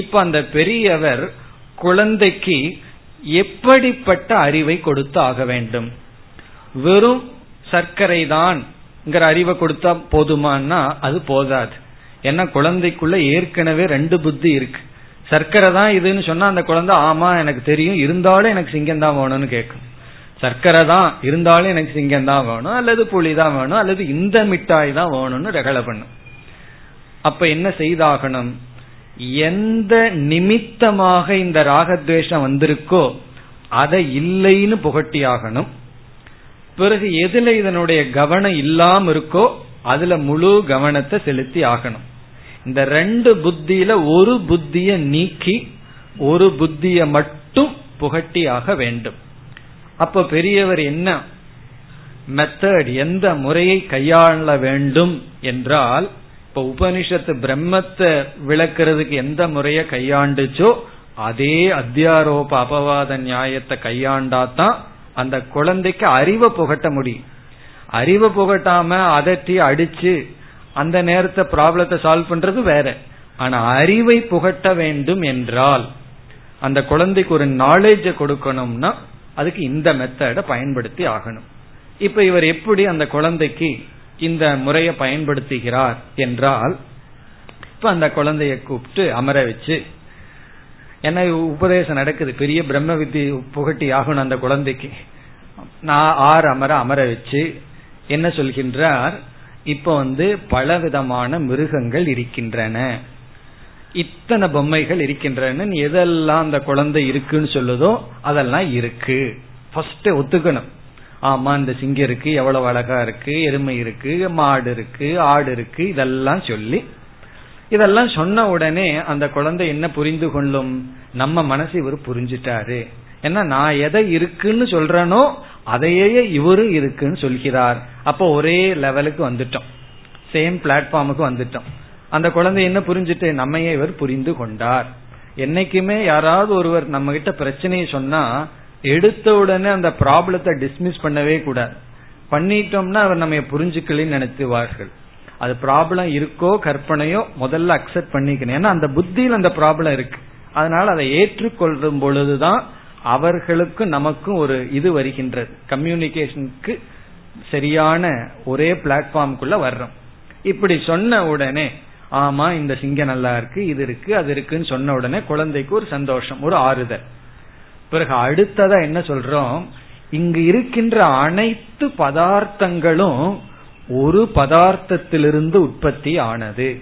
இப்ப அந்த பெரியவர் குழந்தைக்கு எப்படிப்பட்ட அறிவை கொடுத்து ஆக வேண்டும்? வெறும் சர்க்கரை தான் அறிவை கொடுத்தா போதுமானா அது போதாது. ஏன்னா குழந்தைக்குள்ள ஏற்கனவே ரெண்டு புத்தி இருக்கு. சர்க்கரை தான் இதுன்னு சொன்னா அந்த குழந்தை ஆமா எனக்கு தெரியும். இருந்தாலும் எனக்கு சிங்கம் தான் வேணும்னு கேட்கும் சர்க்கரை தான் இருந்தாலும் எனக்கு சிங்கம் தான் வேணும் அல்லது புளி தான் வேணும் அல்லது இந்த மிட்டாய் தான் வேணும்னு ரகலை பண்ணும். அப்ப என்ன செய்தாகணும்? எந்த நிமித்தமாக இந்த ராகத்வேஷம் வந்திருக்கோ அதை இல்லைன்னு புகட்டி ஆகணும் பிறகு எதுல இதனுடைய கவனம் இல்லாம இருக்கோ அதுல முழு கவனத்தை செலுத்தி ஆகணும். இந்த ரெண்டு புத்தியில ஒரு புத்திய நீக்கி ஒரு புத்திய மட்டும் புகட்டி ஆக வேண்டும். அப்ப பெரியவர் என்ன? மெத்தட் எந்த முறையை கையாள வேண்டும் என்றால் இப்ப உபனிஷத்து பிரம்மத்தை விளக்குறதுக்கு எந்த முறையை கையாண்டுச்சோ அதே அத்தியாரோப அபவாத நியாயத்தை கையாண்டாதான் அந்த குழந்தைக்கு அறிவை புகட்ட முடியும். அறிவை புகட்டாம அதட்டி அடிச்சு அந்த நேரத்தை ப்ராப்ளத்தை சால்வ் பண்றது வேற. ஆனா அறிவை புகட்ட வேண்டும் என்றால் அந்த குழந்தைக்கு ஒரு நாலேஜ கொடுக்கணும்னா அதுக்கு இந்த மெத்தட பயன்படுத்தி ஆகணும். இப்ப இவர் எப்படி அந்த குழந்தைக்கு இந்த முறையை பயன்படுத்துகிறார் என்றால் இப்ப அந்த குழந்தைய கூப்பிட்டு அமர வச்சு என்ன உபதேசம் நடக்குது? பெரிய பிரம்ம வித்தி புகட்டி ஆகணும் அந்த குழந்தைக்கு. நான் ஆறு அமர அமர வச்சு என்ன சொல்கின்றார்? இப்ப வந்து பலவிதமான மிருகங்கள் இருக்கின்றன. இத்தனை பொம்மைகள் இருக்கின்றன எதெல்லாம் அந்த குழந்தை இருக்குன்னு சொல்லுதோ அதெல்லாம் இருக்கு. ஃபர்ஸ்ட் ஒத்துக்கணும். ஆமா இந்த சிங்கம் இருக்கு எவ்வளவு அழகா இருக்கு எருமை இருக்கு மாடு இருக்கு ஆடு இருக்கு இதெல்லாம் சொல்லி. இதெல்லாம் சொன்ன உடனே அந்த குழந்தை என்ன புரிந்து கொள்ளும்? நம்ம மனசு இவர் புரிஞ்சிட்டாரு. ஏன்னா நான் எதை இருக்குன்னு சொல்றேனோ அதையே இவரும் இருக்குன்னு சொல்கிறார். அப்போ ஒரே லெவலுக்கு வந்துட்டோம். சேம் பிளாட்ஃபார்முக்கு வந்துட்டோம். அந்த குழந்தை என்ன புரிஞ்சுட்டு நம்மையே இவர் புரிந்து கொண்டார். என்னைக்குமே யாராவது ஒருவர் நம்ம கிட்ட பிரச்சனையை சொன்னா எடுத்த உடனே அந்த ப்ராப்ளத்தை டிஸ்மிஸ் பண்ணவே கூடாது. பண்ணிட்டோம்னா அவர் நம்ம புரிஞ்சுக்கலன்னு நினைத்துவார்கள். அது ப்ராப்ளம் இருக்கோ கற்பனையோ முதல்ல அக்செப்ட் பண்ணிக்கணும். ஏன்னா அந்த புத்தியில் அந்த ப்ராப்ளம் இருக்கு. அதனால அதை ஏற்றுக்கொள்ளும் பொழுதுதான் அவர்களுக்கும் நமக்கும் ஒரு இது வருகின்றது. கம்யூனிகேஷனுக்கு சரியான ஒரே பிளாட்ஃபார்ம்குள்ள வர்றோம். இப்படி சொன்ன உடனே ஆமா இந்த சிங்கம் நல்லா இருக்கு இது இருக்கு அது இருக்குன்னு சொன்ன உடனே குழந்தைக்கு ஒரு சந்தோஷம் ஒரு ஆறுதல். பிறகு அடுத்ததா என்ன சொல்றோம்? இங்கு இருக்கின்ற அனைத்து பதார்த்தங்களும் ஒரு பதார்த்தத்திலிருந்து உற்பத்தி ஆனது.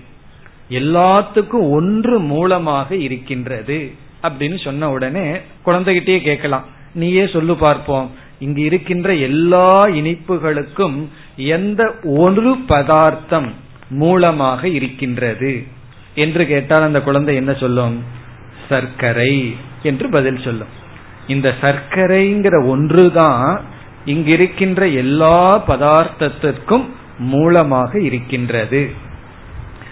எல்லாத்துக்கும் ஒன்று மூலமாக இருக்கின்றது அப்படின்னு சொன்ன உடனே குழந்தைகிட்டயே கேட்கலாம். நீயே சொல்லு பார்ப்போம். இங்கு இருக்கின்ற எல்லா இனிப்புகளுக்கும் எந்த ஒரு பதார்த்தம் மூலமாக இருக்கின்றது. என்று கேட்டால் அந்த குழந்தை என்ன சொல்லும்? சர்க்கரை என்று பதில் சொல்லும். இந்த சர்க்கரைங்கிற ஒன்றுதான் இங்கிருக்கின்ற எல்லா பதார்த்தத்திற்கும் மூலமாக இருக்கின்றது.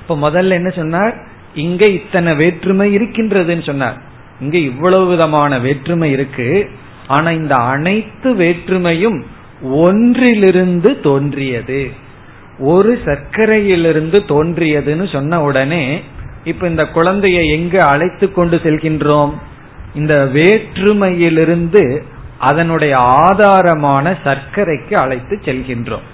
இப்ப முதல்ல என்ன சொன்னார்? இங்க இத்தனை வேற்றுமை இருக்கின்றதுன்னு சொன்னார். இங்க இவ்வளவு விதமான வேற்றுமை இருக்கு. ஆனா இந்த அனைத்து வேற்றுமையும் ஒன்றிலிருந்து தோன்றியது. ஒரு சர்க்கரையிலிருந்து தோன்றியதுன்னு சொன்ன உடனே இப்ப இந்த குழந்தைய எங்க அழைத்து கொண்டு செல்கின்றோம்? இந்த வேற்றுமையிலிருந்து அதனுடைய ஆதாரமான சர்க்கரைக்கு அழைத்து செல்கின்றோம்.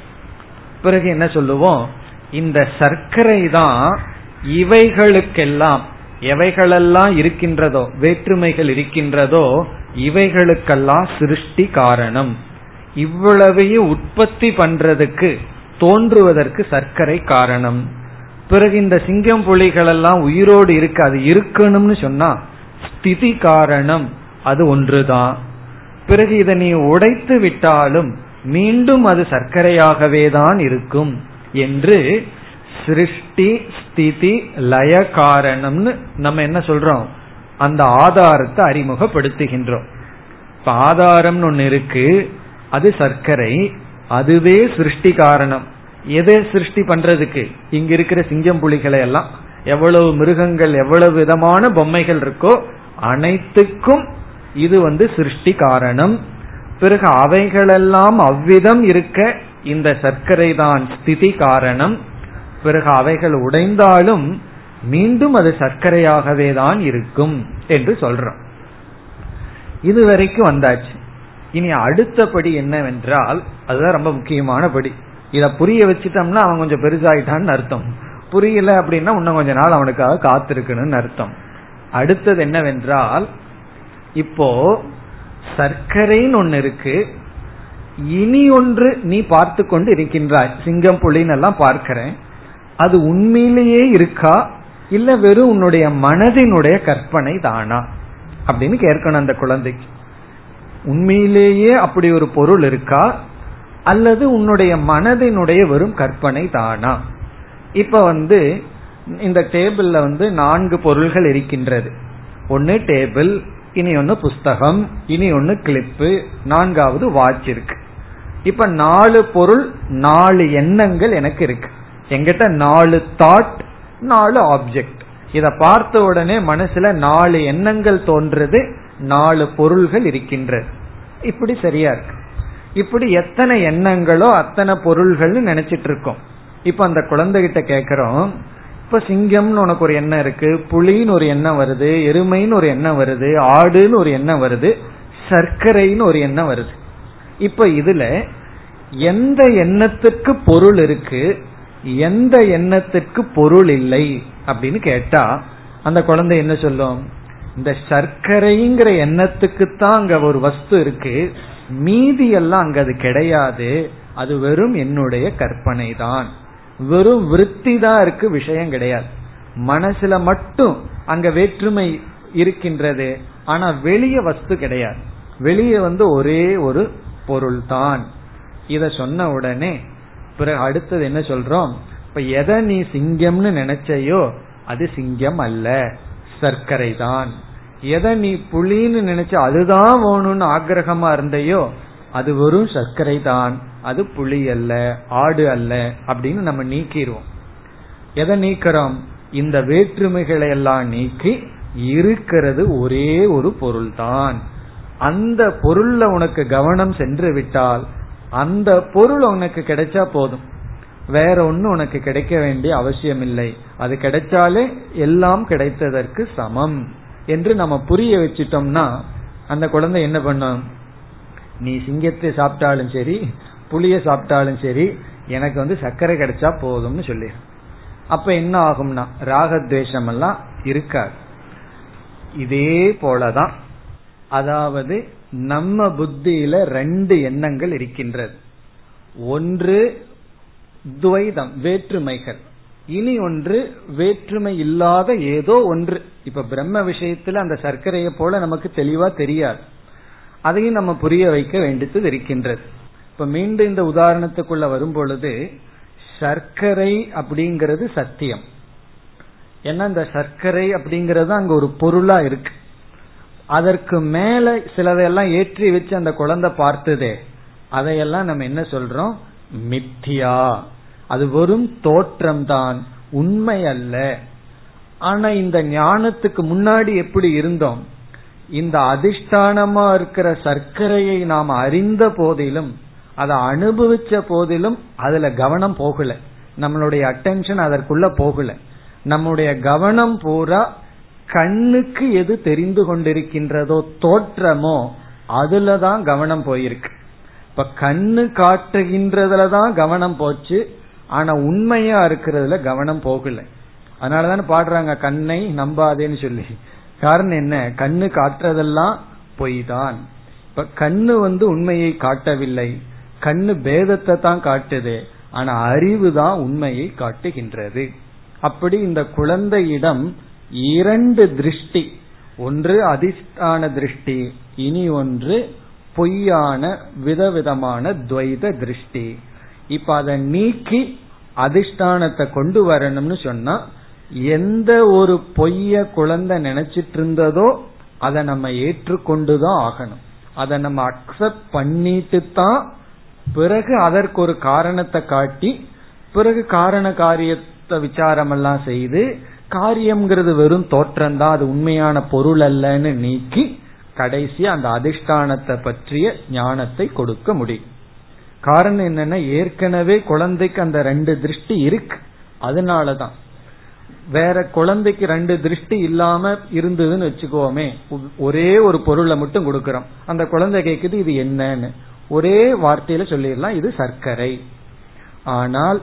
பிறகு என்ன சொல்லுவோம்? இந்த சர்க்கரை தான் இவைகளுக்கெல்லாம் எவைகளெல்லாம் இருக்கின்றதோ வேற்றுமைகள் இருக்கின்றதோ இவைகளுக்கெல்லாம் சிருஷ்டி காரணம். இவ்வளவையும் உற்பத்தி பண்றதுக்கு தோன்றுவதற்கு சர்க்கரை காரணம். பிறகு இந்த சிங்கம் புலிகள் எல்லாம் உயிரோடு இருக்கு அது இருக்கணும்னு சொன்னா ஸ்திதி காரணம் அது ஒன்றுதான். பிறகு இதை நீ உடைத்து விட்டாலும் மீண்டும் அது சர்க்கரையாகவே தான் இருக்கும் என்று சிருஷ்டி ஸ்திதி லய காரணம்னு நம்ம என்ன சொல்றோம்? அந்த ஆதாரத்தை அறிமுகப்படுத்துகின்றோம். இப்ப ஆதாரம்னு ஒன்னு இருக்கு அது சர்க்கரை அதுவே சிருஷ்டி காரணம். எதை சிருஷ்டி பண்றதுக்கு? இங்க இருக்கிற சிங்கம் புலிகளை எல்லாம் எவ்வளவு மிருகங்கள் எவ்வளவு விதமான பொம்மைகள் இருக்கோ அனைத்துக்கும் இது வந்து சிருஷ்டி காரணம். பிறகு அவைகளெல்லாம் அவ்விதம் இருக்க இந்த சர்க்கரை தான் ஸ்திதி காரணம். பிறகு அவைகள் உடைந்தாலும் மீண்டும் அது சர்க்கரையாகவே தான் இருக்கும் என்று சொல்றோம். இதுவரைக்கும் வந்தாச்சு. இனி அடுத்த படி என்னவென்றால் அதுதான் ரொம்ப முக்கியமான படி. இத புரிய வச்சுட்டோம்னா அவன் கொஞ்சம் பெருசாயிட்டான்னு அர்த்தம். புரியல அப்படின்னா இன்னும் கொஞ்ச நாள் அவனுக்காக காத்திருக்கணும்னு அர்த்தம். அடுத்தது என்னவென்றால் இப்போ சர்க்கரைன்னு ஒன்னு இருக்கு. இனி ஒன்று நீ பார்த்து கொண்டு இருக்கின்றாய். சிங்கம் புள்ளின்னு எல்லாம் பார்க்கிறேன். அது உண்மையிலேயே இருக்கா? இல்ல வெறும் உன்னுடைய மனதினுடைய கற்பனை தானா? அப்படின்னு கேட்கணும் அந்த குழந்தைக்கு. உண்மையிலேயே அப்படி ஒரு பொருள் இருக்கா? அல்லது உன்னுடைய மனதினுடைய வெறும் கற்பனை தானா? இப்ப வந்து இந்த டேபிள்ல வந்து நான்கு பொருள்கள் இருக்கின்றது. ஒன்னு டேபிள் இனி ஒன்னு புஸ்தகம் இனி ஒன்னு கிளிப்பு நான்காவது வாட்ச் இருக்கு. இப்ப நாலு பொருள் நாலு எண்ணங்கள் எனக்கு இருக்கு. எங்கிட்ட நாலு தாட் நாலு ஆப்ஜெக்ட் இத பார்த்த உடனே மனசுல நாலு எண்ணங்கள் தோன்றது. நாலு பொருள்கள் இருக்கின்றது. இப்படி சரியா இருக்கு. இப்படி எத்தனை எண்ணங்களோ அத்தனை பொருள்கள்னு நினைச்சிட்டு இருக்கோம் இப்ப அந்த குழந்தைகிட்ட கேக்குறோம் இப்ப சிங்கம்னு உனக்கு ஒரு எண்ணம் இருக்கு புலின்னு ஒரு எண்ணம் வருது எருமைன்னு ஒரு எண்ணம் வருது ஆடுன்னு ஒரு எண்ணம் வருது சர்க்கரைன்னு ஒரு எண்ணம் வருது. இப்ப இதுல எந்த எண்ணத்துக்கு பொருள் இருக்கு எந்த எண்ணத்துக்கு பொருள் இல்லை அப்படின்னு கேட்டா அந்த குழந்தை என்ன சொல்லும்? இந்த சர்க்கரைங்கிற எண்ணத்துக்கு தான் அங்க ஒரு வஸ்து இருக்கு. மீதி எல்லாம் அங்க அது கிடையாது. அது வெறும் என்னுடைய கற்பனை தான் வெறும் விற்பி தான் இருக்கு விஷயம் கிடையாது. மனசுல மட்டும் அங்க வேற்றுமை இருக்கின்றது. ஆனா வெளிய வஸ்து கிடையாது. வெளியே வந்து ஒரே ஒரு பொருள் தான் இத சொன்ன உடனே பிறகு அடுத்தது என்ன சொல்றோம்? இப்ப எதை நீ சிங்கம்னு நினைச்சையோ அது சிங்கம் அல்ல. சர்க்கரை தான் எதை நீ புளின்னு நினைச்ச அதுதான் வேணும்னு ஆக்கிரகமா இருந்தையோ அது வெறும் சர்க்கரை தான் அது புலி அல்ல ஆடு அல்ல அப்படின்னு நம்ம நீக்கிடுவோம் எதை நீக்கிறோம்? இந்த வேற்றுமைகளை எல்லாம் நீக்கி இருக்கிறது ஒரே ஒரு பொருள் தான் அந்த பொருள்ல உனக்கு கவனம் சென்று விட்டால் அந்த பொருள் உனக்கு கிடைச்சா போதும். வேற ஒன்னு உனக்கு கிடைக்க வேண்டிய அவசியம் இல்லை அது கிடைச்சாலே எல்லாம் கிடைத்ததற்கு சமம். என்று நம்ம புரிய வச்சிட்டோம்னா அந்த குழந்தை என்ன பண்ணும்? நீ சிங்கத்தை சாப்பிட்டாலும் சரி புளிய சாப்பிட்டாலும் சரி எனக்கு வந்து சர்க்கரை கிடைச்சா போதும்னு சொல்லி. அப்ப என்ன ஆகும்னா ராகத்வேஷம் எல்லாம் இருக்காது. இதே போலதான். அதாவது நம்ம புத்தியில ரெண்டு எண்ணங்கள் இருக்கின்றது. ஒன்று துவைதம் வேற்றுமைகள். இனி ஒன்று வேற்றுமை இல்லாத ஏதோ ஒன்று. இப்ப பிரம்ம விஷயத்துல அந்த சர்க்கரையை போல நமக்கு தெளிவா தெரியாது. அதையும் நம்ம புரிய வைக்க வேண்டியது இருக்கின்றது. இப்ப மீண்டும் இந்த உதாரணத்துக்குள்ள வரும் பொழுது சர்க்கரை அப்படிங்கிறது சத்தியம். ஏன்னா இந்த சர்க்கரை அப்படிங்கறது அங்க ஒரு பொருளா இருக்கு. அதற்கு மேல சிலதையெல்லாம் ஏற்றி வச்சு அந்த குழந்தை பார்த்ததே. அதையெல்லாம் நம்ம என்ன சொல்றோம்? மித்தியா. அது வெறும் தோற்றம் தான் உண்மை அல்ல. ஆனா இந்த ஞானத்துக்கு முன்னாடி எப்படி இருந்தோம்? இந்த அதிஷ்டானமா இருக்கிற சர்க்கரையை நாம் அறிந்த போதிலும் அதை அனுபவிச்ச போதிலும் அதுல கவனம் போகல. நம்மளுடைய அட்டென்ஷன் அதற்குள்ள போகல. நம்முடைய கவனம் பூரா கண்ணுக்கு எது தெரிந்து கொண்டிருக்கின்றதோ தோற்றமோ அதுலதான் கவனம் போயிருக்கு. இப்ப கண்ணு காட்டுகின்றதுலதான் கவனம் போச்சு. ஆனா உண்மையா இருக்கிறதுல கவனம் போகல. அதனாலதான் பாடுறாங்க கண்ணை நம்பாதேன்னு சொல்லி. காரணம் என்ன? கண்ணு காட்டுறதெல்லாம் பொய் தான் இப்ப கண்ணு வந்து உண்மையை காட்டவில்லை. கண்ணு பேதத்தை தான் காட்டுது. ஆனா அறிவு தான் உண்மையை காட்டுகின்றது. அப்படி இந்த குழந்தையிடம் இரண்டு திருஷ்டி. ஒன்று அதிஷ்டான திருஷ்டி இனி ஒன்று பொய்யான விதவிதமான துவைத திருஷ்டி. இப்ப அதை நீக்கி அதிஷ்டானத்தை கொண்டு வரணும்னு சொன்னா எந்த ஒரு பொய்ய குழந்தை நினைச்சிட்டு இருந்ததோ அதை நம்ம ஏற்றுக்கொண்டுதான் ஆகணும். அதை நம்ம அக்செப்ட் பண்ணிட்டு தான் பிறகு அதற்கு ஒரு காரணத்தை காட்டி பிறகு காரண காரியத்தை விசாரம் எல்லாம் செய்து காரியம்ங்கிறது வெறும் தோற்றம் தான் அது உண்மையான பொருள் அல்லன்னு நீக்கி கடைசி அந்த அதிஷ்டானத்தை பற்றிய ஞானத்தை கொடுக்க முடியும். காரணம் என்னன்னா ஏற்கனவே குழந்தைக்கு அந்த ரெண்டு திருஷ்டி இருக்கு. அதனாலதான். வேற குழந்தைக்கு ரெண்டு திருஷ்டி இல்லாம இருந்ததுன்னு வச்சுக்கோமே ஒரே ஒரு பொருளை மட்டும் கொடுக்கறோம். அந்த குழந்தை கேக்குது இது என்னன்னு. ஒரே வார்த்தையில சொல்லிடலாம் இது சர்க்கரை. ஆனால்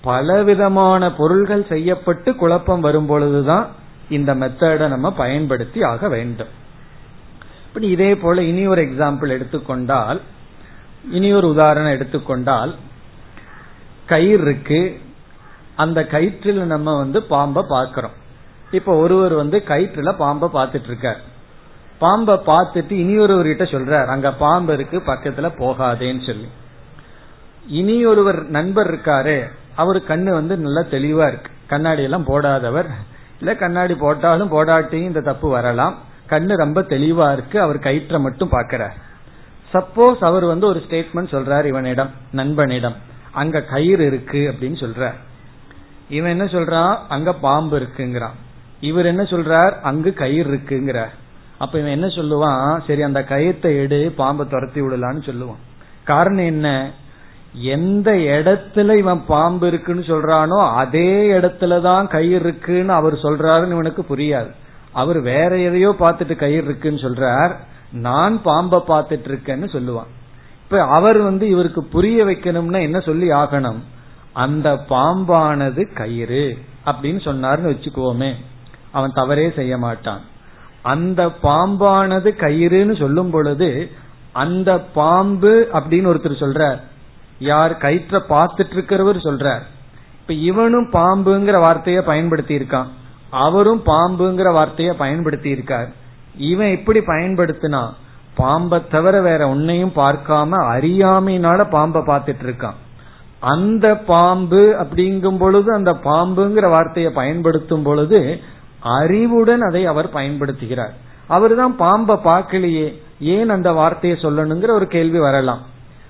பலவிதமான பொருள்கள் செய்யப்பட்டு குழப்பம் வரும் பொழுதுதான் இந்த மெத்தடை நம்ம பயன்படுத்தி ஆக வேண்டும். இப்படி இதே போல இனி ஒரு எக்ஸாம்பிள் எடுத்துக்கொண்டால் இனி ஒரு உதாரணம் எடுத்துக்கொண்டால் கயிறு இருக்கு. அந்த கயிற்றில் நம்ம வந்து பாம்பை பார்க்கிறோம். இப்ப ஒருவர் வந்து கயிற்றுல பாம்பை பார்த்துட்டு இருக்கார் பாம்பை பார்த்துட்டு இனி ஒருவர்கிட்ட சொல்றார் அங்க பாம்பு இருக்கு பக்கத்துல போகாதேன்னு சொல்லி. இனி ஒருவர் நண்பர் இருக்காரு அவரு கண்ணு வந்து நல்லா தெளிவா இருக்கு. கண்ணாடி எல்லாம் போடாதவர். இல்ல கண்ணாடி போட்டாலும் போடாட்டியும் இந்த தப்பு வரலாம். கண்ணு ரொம்ப தெளிவா இருக்கு அவர் கயிற்ற மட்டும் பாக்கிறார் சப்போஸ் அவர் வந்து ஒரு ஸ்டேட்மெண்ட் சொல்றார் இவனிடம் நண்பனிடம் அங்க கயிறு இருக்கு அப்படின்னு சொல்றார். இவன் என்ன சொல்றான்? அங்க பாம்பு இருக்குங்கிறான். இவர் என்ன சொல்றார்? அங்கு கயிறு இருக்குங்கிறார். அப்ப இவன் என்ன சொல்லுவான்? சரி அந்த கயிற்றை எடு பாம்பை துரத்தி விடலான்னு சொல்லுவான். காரணம் என்ன? எந்த இடத்துல இவன் பாம்பு இருக்குன்னு சொல்றானோ அதே இடத்துலதான் கயிறு இருக்குன்னு அவர் சொல்றாருன்னு இவனுக்கு புரியாது. அவர் வேற எதையோ பார்த்துட்டு கயிறு இருக்குன்னு சொல்றார். நான் பாம்பை பார்த்துட்டு இருக்கேன்னு சொல்லுவான். இப்ப அவர் வந்து இவருக்கு புரிய வைக்கணும்னா என்ன சொல்லி ஆகணும்? அந்த பாம்பானது கயிறு அப்படின்னு சொன்னார்னு வச்சுக்குவோமே. அவன் தவறே செய்ய மாட்டான். அந்த பாம்பானது கயிறுன்னு சொல்லும் பொழுது அந்த பாம்பு அப்படின்னு ஒருத்தர் சொல்றார். யார் கயிற்ற பார்த்துட்டு இருக்கிறவர் சொல்றார். இப்ப இவனும் பாம்புங்கிற வார்த்தைய பயன்படுத்தி இருக்கான் அவரும் பாம்புங்கிற வார்த்தைய பயன்படுத்தி இருக்கார் இவன் எப்படி பயன்படுத்தினா பாம்பை தவிர வேற உன்னையும் பார்க்காம அறியாமையினால பாம்பை பார்த்துட்டு இருக்கான். அந்த பாம்பு அப்படிங்கும் பொழுது அந்த பாம்புங்கிற வார்த்தையை பயன்படுத்தும் பொழுது அறிவுடன் அதை அவர் பயன்படுத்துகிறார். அவர் தான் பாம்பை பார்க்கலையே ஏன் அந்த வார்த்தையை சொல்லணுங்கிற ஒரு கேள்வி வரலாம்.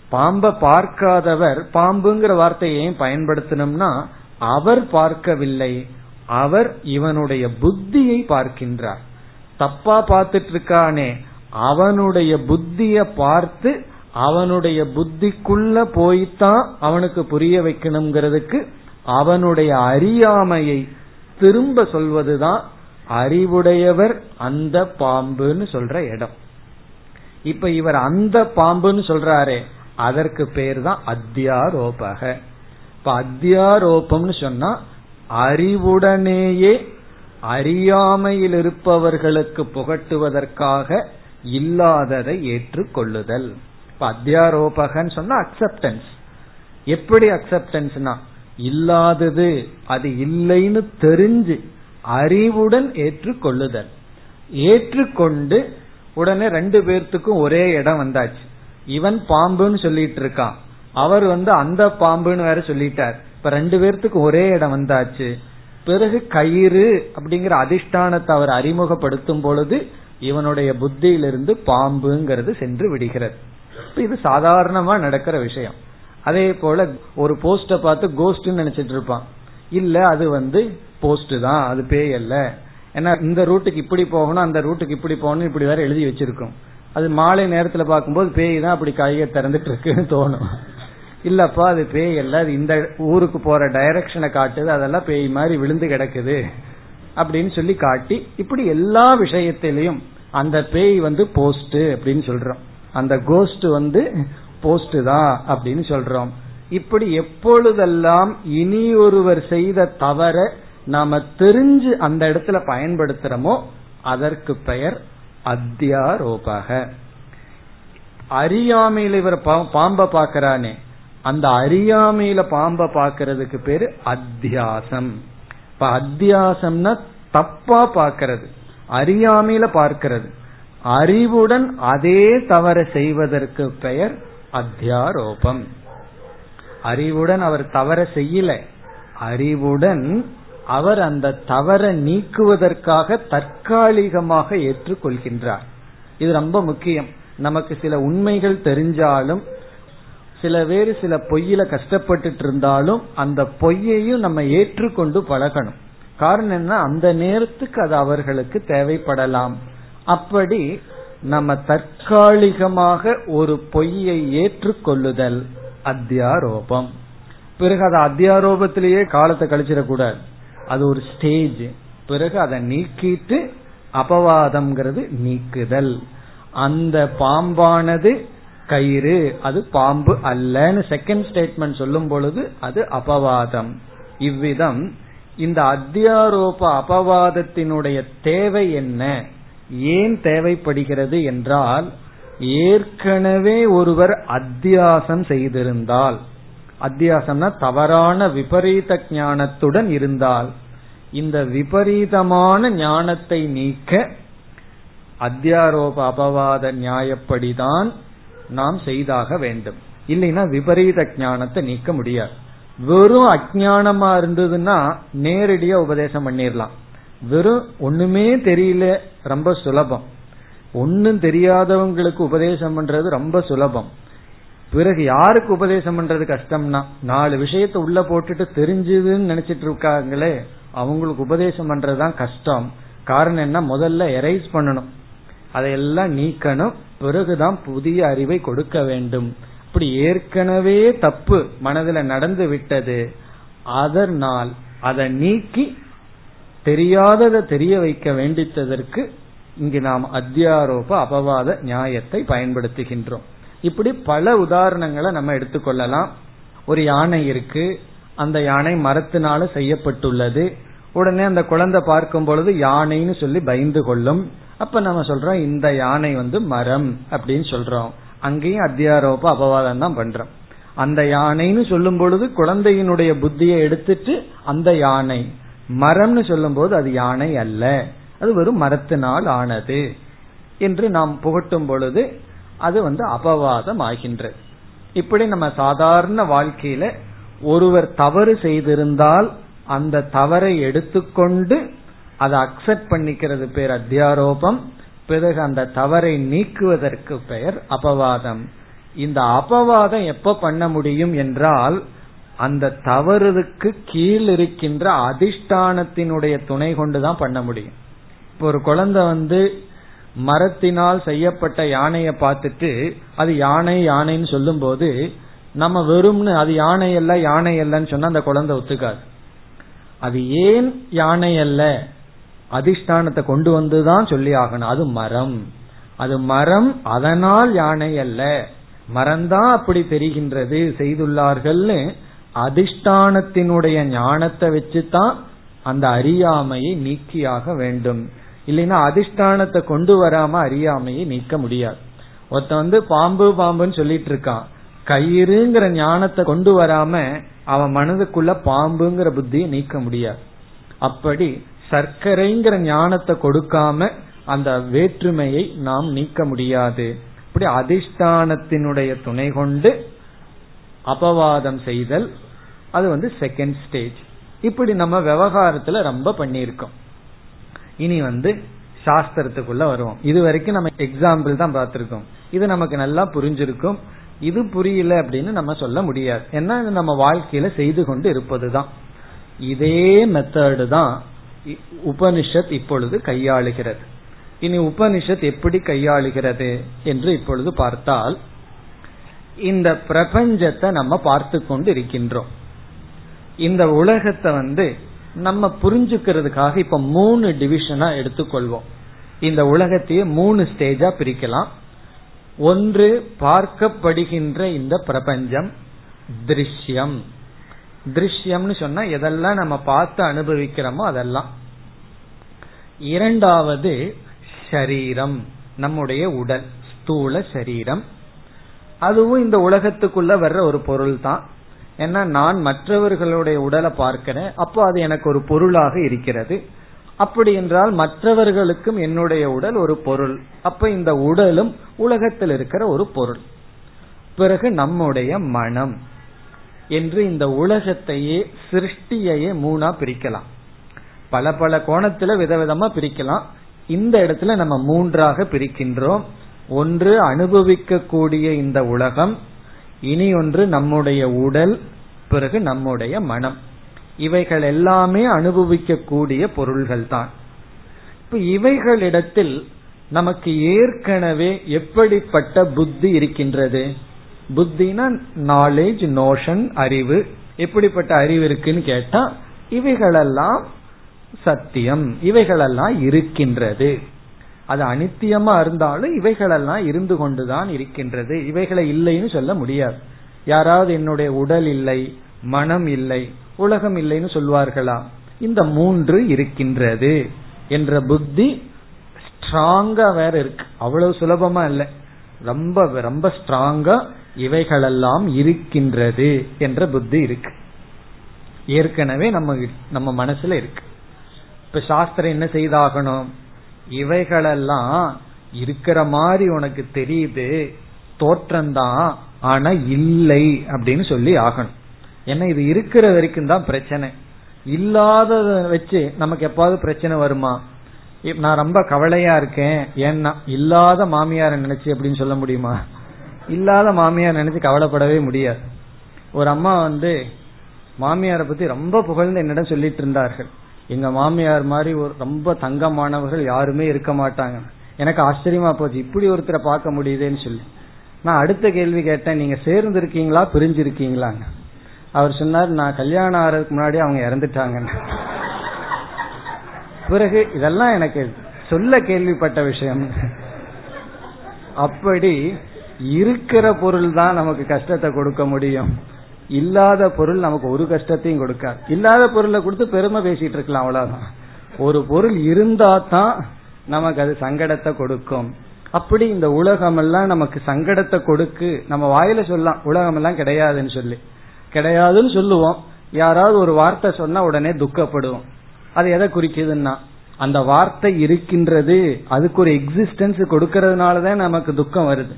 பாம்பை பார்க்காதவர் பாம்புங்கிற வார்த்தையை ஏன் பயன்படுத்தணும்னா அவர் பார்க்கவில்லை அவர் இவனுடைய புத்தியை பார்க்கின்றார். தப்பா பார்த்துட்டு இருக்கானே அவனுடைய புத்திய பார்த்து அவனுடைய புத்திக்குள்ள போய்தான் அவனுக்கு புரிய வைக்கணுங்கிறதுக்கு அவனுடைய அறியாமையை திரும்ப சொல்வதுதான் அறிவுடையவர் அந்த பாம்புன்னு சொல்ற இடம். இப்ப இவர் அந்த பாம்புன்னு சொல்றாரே அதற்கு பேர் தான் அத்தியாரோபக. இப்ப அத்தியாரோபம்னு சொன்னா அறிவுடனேயே அறியாமையில் இருப்பவர்களுக்கு புகட்டுவதற்காக இல்லாததை ஏற்றுக்கொள்ளுதல். இப்ப அத்தியாரோபகன்னு சொன்னா அக்செப்டன்ஸ் எப்படி அக்செப்டன்ஸ்னா இல்லாதது அது இல்லைன்னு தெரிஞ்சு அறிவுடன் ஏற்றுக்கொள்ளுதல். ஏற்றுக்கொண்டு உடனே ரெண்டு பேர்த்துக்கும் ஒரே இடம் வந்தாச்சு. இவன் பாம்புன்னு சொல்லிட்டு இருக்கான். அவர் வந்து அந்த பாம்புன்னு வேற சொல்லிட்டார். இப்ப ரெண்டு பேர்த்துக்கு ஒரே இடம் வந்தாச்சு. பிறகு கயிறு அப்படிங்கிற அதிஷ்டானத்தை அவர் அறிமுகப்படுத்தும் பொழுது இவனுடைய புத்தியிலிருந்து பாம்புங்கிறது சென்று விடுகிறது. இது சாதாரணமா நடக்கிற விஷயம். அதே போல ஒரு போஸ்ட பார்த்து கோஸ்ட் நினைச்சிட்டு இருப்பான். இல்ல அது வந்து போஸ்ட் தான் அது பேய் அல்ல. ஏன்னா இந்த ரூட்டுக்கு இப்படி போகணும் அந்த ரூட்டுக்கு இப்படி போகணும் இப்படி வேற எழுதி வச்சிருக்கோம். அது மாலை நேரத்துல பார்க்கும்போது பேய் தான் அப்படி கையை திறந்துட்டு இருக்குன்னு தோணும். இல்லப்பா அது பேய் அல்ல. அது இந்த ஊருக்கு போற டைரக்ஷனை காட்டுது. அதெல்லாம் பேய் மாதிரி விழுந்து கிடக்குது. அப்படின்னு சொல்லி காட்டி இப்படி எல்லா விஷயத்திலையும் அந்த பேய் வந்து போஸ்ட் அப்படின்னு சொல்றோம். அந்த கோஸ்ட் வந்து போஸ்ட் தான் அப்படின்னு சொல்றோம். இப்படி எப்பொழுதெல்லாம் இனி ஒருவர் செய்த தவற நாம தெரிஞ்சு அந்த இடத்துல பயன்படுத்துறோமோ அதற்கு பெயர் அத்தியாரோபாக. அறியாமையில் இவர் பாம்பை பாக்கிறானே அந்த அறியாமையில பாம்ப பாக்கிறதுக்கு பேரு அத்தியாசம். இப்ப அத்தியாசம்னா தப்பா பாக்கிறது அறியாமையில பார்க்கிறது. அறிவுடன் அதே தவற செய்வதற்கு பெயர் அத்தியாரோபம். அறிவுடன் அவர் தவற செய்யல. அறிவுடன் அவர் அந்த தவற நீக்குவதற்காக தற்காலிகமாக ஏற்றுக்கொள்கின்றார். இது ரொம்ப முக்கியம். நமக்கு சில உண்மைகள் தெரிஞ்சாலும் சில பேர் சில பொய்யில கஷ்டப்பட்டுட்டு இருந்தாலும் அந்த பொய்யையும் நம்ம ஏற்றுக்கொண்டு பழகணும். காரணம் என்ன? அந்த நேரத்துக்கு அது அவர்களுக்கு தேவைப்படலாம். அப்படி நம்ம தற்காலிகமாக ஒரு பொய்யை ஏற்றுக்கொள்ளுதல் அத்தியாரோபம். பிறகு அது அத்தியாரோபத்திலேயே காலத்தை கழிச்சிடக்கூடாது. அது ஒரு ஸ்டேஜ் பிறகு அதை நீக்கிட்டு அபவாதம்ங்கிறது நீக்குதல். அந்த பாம்பானது கயிறு அது பாம்பு அல்லன்னு செகண்ட் ஸ்டேட்மெண்ட் சொல்லும் பொழுது அது அபவாதம். இவ்விதம் இந்த அத்தியாரோப அபவாதத்தினுடைய தேவை என்ன? ஏன் தேவைப்படுகிறது என்றால் ஏற்கனவே ஒருவர் அத்தியாசம் செய்திருந்தால். அத்தியாசம்னா தவறான விபரீத ஞானத்துடன் இருந்தால். இந்த விபரீதமான ஞானத்தை நீக்க அத்தியாரோப அபவாத நியாயப்படிதான் நாம் செய்தாக வேண்டும். இல்லைன்னா விபரீத ஞானத்தை நீக்க முடியாது. வெறும் அஜானமா இருந்ததுன்னா நேரடியா உபதேசம் பண்ணிடலாம் வெறும் ஒண்ணுமே தெரியல ரொம்ப சுலபம். ஒன்னும் தெரியாதவங்களுக்கு உபதேசம் பண்றது ரொம்ப சுலபம். பிறகு யாருக்கு உபதேசம் பண்றது கஷ்டம்னா நாலு விஷயத்த உள்ள போட்டுட்டு தெரிஞ்சுதுன்னு நினைச்சிட்டு இருக்காங்களே அவங்களுக்கு உபதேசம் பண்றதுதான் கஷ்டம். காரணம் என்ன? முதல்ல எரைஸ் பண்ணணும். அதையெல்லாம் நீக்கணும். பிறகுதான் புதிய அறிவை கொடுக்க வேண்டும். இப்படி ஏற்கனவே தப்பு மனதில் நடந்து விட்டது. அதனால் அதை நீக்கி தெரியாததை தெரிய வைக்க வேண்டித்ததற்கு இங்கு நாம் அத்தியாரோப அபவாத நியாயத்தை பயன்படுத்துகின்றோம். இப்படி பல உதாரணங்களை நம்ம எடுத்துக்கொள்ளலாம் ஒரு யானை இருக்கு. அந்த யானை மரத்தினால செய்யப்பட்டுள்ளது. உடனே அந்த குழந்தை பார்க்கும் பொழுது யானைன்னு சொல்லி பயந்து கொள்ளும். அப்ப நம்ம சொல்றோம் இந்த யானை வந்து மரம் அப்படின்னு சொல்றோம். அங்கேயும் அத்தியாரோப அபவாதம் தான் பண்றோம். அந்த யானைன்னு சொல்லும் பொழுது குழந்தையினுடைய புத்தியை எடுத்துட்டு அந்த யானை. மரம்னு சொல்லும் போது அது யானை அல்ல. அது வெறும் மரத்தினால் ஆனது என்று நாம் புகட்டும் பொழுது அது வந்து அபவாதம் ஆகின்றது. இப்படி நம்ம சாதாரண வாழ்க்கையில ஒருவர் தவறு செய்திருந்தால் அந்த தவறை எடுத்துக்கொண்டு அதை அக்செப்ட் பண்ணிக்கிறது பேர் அத்தியாரோபம். பிறகு அந்த தவறை நீக்குவதற்கு பெயர் அபவாதம். இந்த அபவாதம் எப்ப பண்ண முடியும் என்றால் அந்த தவறுக்கு கீழ் இருக்கின்ற அதிஷ்டானத்தினுடைய துணை கொண்டுதான் பண்ண முடியும். இப்போ ஒரு குழந்தை வந்து மரத்தினால் செய்யப்பட்ட யானையை பார்த்துட்டு அது யானை யானைன்னு சொல்லும் போது நம்ம வெறும்னு அது யானை அல்ல யானை அல்லன்னு சொன்னா அந்த குழந்தை ஒத்துக்காது. அது ஏன் யானை அல்ல? அதிஷ்டானத்தை கொண்டு வந்துதான் சொல்லி ஆகணும். அது மரம். அது மரம் அதனால் யானை அல்ல. மரம்தான் அப்படி தெரிகின்றது செய்துள்ளார்கள்னு அதிஷ்டானத்தினுடைய ஞானத்தை வச்சுதான் அந்த அறியாமையை நீக்கியாக வேண்டும். இல்லைன்னா அதிஷ்டானத்தை கொண்டு வராம அறியாமையை நீக்க முடியாது. ஒருத்த வந்து பாம்பு பாம்புன்னு சொல்லிட்டு இருக்கான். கயிறுங்கிற ஞானத்தை கொண்டு வராம அவன் மனதுக்குள்ள பாம்புங்கிற புத்தியை நீக்க முடியாது. அப்படி சர்க்கரைங்கிற ஞானத்தை கொடுக்காம அந்த வேற்றுமையை நாம் நீக்க முடியாது. இப்படி அதிஷ்டானத்தினுடைய துணை கொண்டு அபவாதம் செய்தல் அது வந்து செகண்ட் ஸ்டேஜ் இப்படி நம்ம விவகாரத்துல ரொம்ப பண்ணியிருக்கோம். இனி வந்து சாஸ்திரத்துக்குள்ள வருவோம். இது வரைக்கும் நம்ம எக்ஸாம்பிள் தான் பார்த்திருக்கோம். இது நமக்கு நல்லா புரிஞ்சிருக்கும். இது புரியல அப்படின்னு நம்ம சொல்ல முடியாது. ஏன்னா நம்ம வாழ்க்கையில செய்து கொண்டு இருப்பதுதான். இதே மெத்தடு தான் உபனிஷத் இப்பொழுது கையாளுகிறது. இனி உபனிஷத் எப்படி கையாளுகிறது என்று இப்பொழுது பார்த்தால் இந்த பிரபஞ்சத்தை நம்ம பார்த்து கொண்டு இருக்கின்றோம் இந்த உலகத்தை வந்து நம்ம புரிஞ்சுக்கிறதுக்காக இப்ப மூணு டிவிஷனா எடுத்துக்கொள்வோம். இந்த உலகத்தையே மூணு ஸ்டேஜா பிரிக்கலாம். ஒன்று பார்க்கப்படுகின்ற இந்த பிரபஞ்சம் திருஷ்யம். திருஷ்யம்னு சொன்னா எதெல்லாம் நம்ம பார்த்து அனுபவிக்கிறோமோ அதெல்லாம். இரண்டாவது ஷரீரம் நம்முடைய உடல் ஸ்தூல சரீரம் அதுவும் இந்த உலகத்துக்குள்ள வர்ற ஒரு பொருள் தான் ஏன்னா நான் மற்றவர்களுடைய உடலை பார்க்கிறேன் அப்போ அது எனக்கு ஒரு பொருளாக இருக்கிறது. அப்படி என்றால் மற்றவர்களுக்கும் என்னுடைய உடல் ஒரு பொருள். அப்ப இந்த உடலும் உலகத்தில் இருக்கிற ஒரு பொருள். பிறகு நம்முடைய மனம் என்று இந்த உலகத்தையே சிருஷ்டியையே மூணா பிரிக்கலாம். பல பல கோணத்துல விதவிதமா பிரிக்கலாம். இந்த இடத்துல நம்ம மூன்றாக பிரிக்கின்றோம். ஒன்று அனுபவிக்கக்கூடிய இந்த உலகம் இனி ஒன்று நம்முடைய உடல் பிறகு நம்முடைய மனம். இவைகள் எல்லாமே அனுபவிக்கக்கூடிய பொருள்கள் தான். இப்ப இவைகளிடத்தில் நமக்கு ஏற்கனவே எப்படிப்பட்ட புத்தி இருக்கின்றது? புத்தினா நாலேஜ் நோஷன் அறிவு. எப்படிப்பட்ட அறிவு இருக்குன்னு கேட்டா இவைகளெல்லாம் சத்தியம். இவைகளெல்லாம் இருக்கின்றது. அது அனித்தியமா இருந்தாலும் இவைகளெல்லாம் இருந்து கொண்டுதான் இருக்கின்றது. இவைகளை இல்லைன்னு சொல்ல முடியாது. யாராவது என்னுடைய உடல் இல்லை மனம் இல்லை உலகம் இல்லைன்னு சொல்வார்களா? இந்த மூன்று இருக்கின்றது என்ற புத்தி ஸ்ட்ராங்கா வேற இருக்கு. அவ்வளவு சுலபமா இல்லை. ரொம்ப ரொம்ப ஸ்ட்ராங்கா இவைகளெல்லாம் இருக்கின்றது என்ற புத்தி இருக்கு. ஏற்கனவே நம்ம நம்ம மனசுல இருக்கு. இப்ப சாஸ்திரம் என்ன செய்தாகணும்? இவைகளெல்லாம் இருக்கிற மாதிரி உனக்கு தெரியுது தோற்றம்தான் ஆனா இல்லை அப்படின்னு சொல்லி ஆகணும். ஏன்னா இது இருக்கிற வரைக்கும் தான் பிரச்சனை. இல்லாதத வச்சு நமக்கு எப்பாவது பிரச்சனை வருமா? நான் ரொம்ப கவலையா இருக்கேன். ஏன்னா இல்லாத மாமியார நினைச்சு அப்படின்னு சொல்ல முடியுமா? இல்லாத மாமியார் நினைச்சு கவலைப்படவே முடியாது. ஒரு அம்மா வந்து மாமியாரை பத்தி ரொம்ப புகழ்ந்து என்னிடம் சொல்லிட்டு இருந்தார்கள். எங்க மாமியார் மாதிரி ஒரு ரொம்ப தங்கமானவர்கள் யாருமே இருக்க மாட்டாங்க. எனக்கு ஆச்சரியமா போச்சு. இப்படி ஒருத்தரை பார்க்க முடியுதேன்னு சொல்லி. நான் அடுத்த கேள்வி கேட்டேன். நீங்க சேர்ந்து இருக்கீங்களா பிரிஞ்சிருக்கீங்களாங்க அவர் சொன்னார் நான் கல்யாணம் ஆறதுக்கு முன்னாடி அவங்க இறந்துட்டாங்க பிறகு இதெல்லாம் எனக்கு சொல்ல கேள்விப்பட்ட விஷயம். அப்படி இருக்கிற பொருள் தான் நமக்கு கஷ்டத்தை கொடுக்க முடியும். இல்லாத பொருள் நமக்கு ஒரு கஷ்டத்தையும் கொடுக்காது. இல்லாத பொருளை கொடுத்து பெருமை பேசிட்டு இருக்கலாம் அவ்வளவுதான். ஒரு பொருள் இருந்தா தான் நமக்கு அது சங்கடத்தை கொடுக்கும். அப்படி இந்த உலகம் எல்லாம் நமக்கு சங்கடத்தை கொடுக்கு. நம்ம வாயில சொல்லலாம் உலகம் எல்லாம் கிடையாதுன்னு சொல்லி. கிடையாதுன்னு சொல்லுவோம். யாராவது ஒரு வார்த்தை சொன்னா உடனே துக்கப்படுவோம். அது எதை குறிக்குதுன்னா அந்த வார்த்தை இருக்கின்றது அதுக்கு ஒரு எக்ஸிஸ்டன்ஸ் கொடுக்கறதுனாலதான் நமக்கு துக்கம் வருது.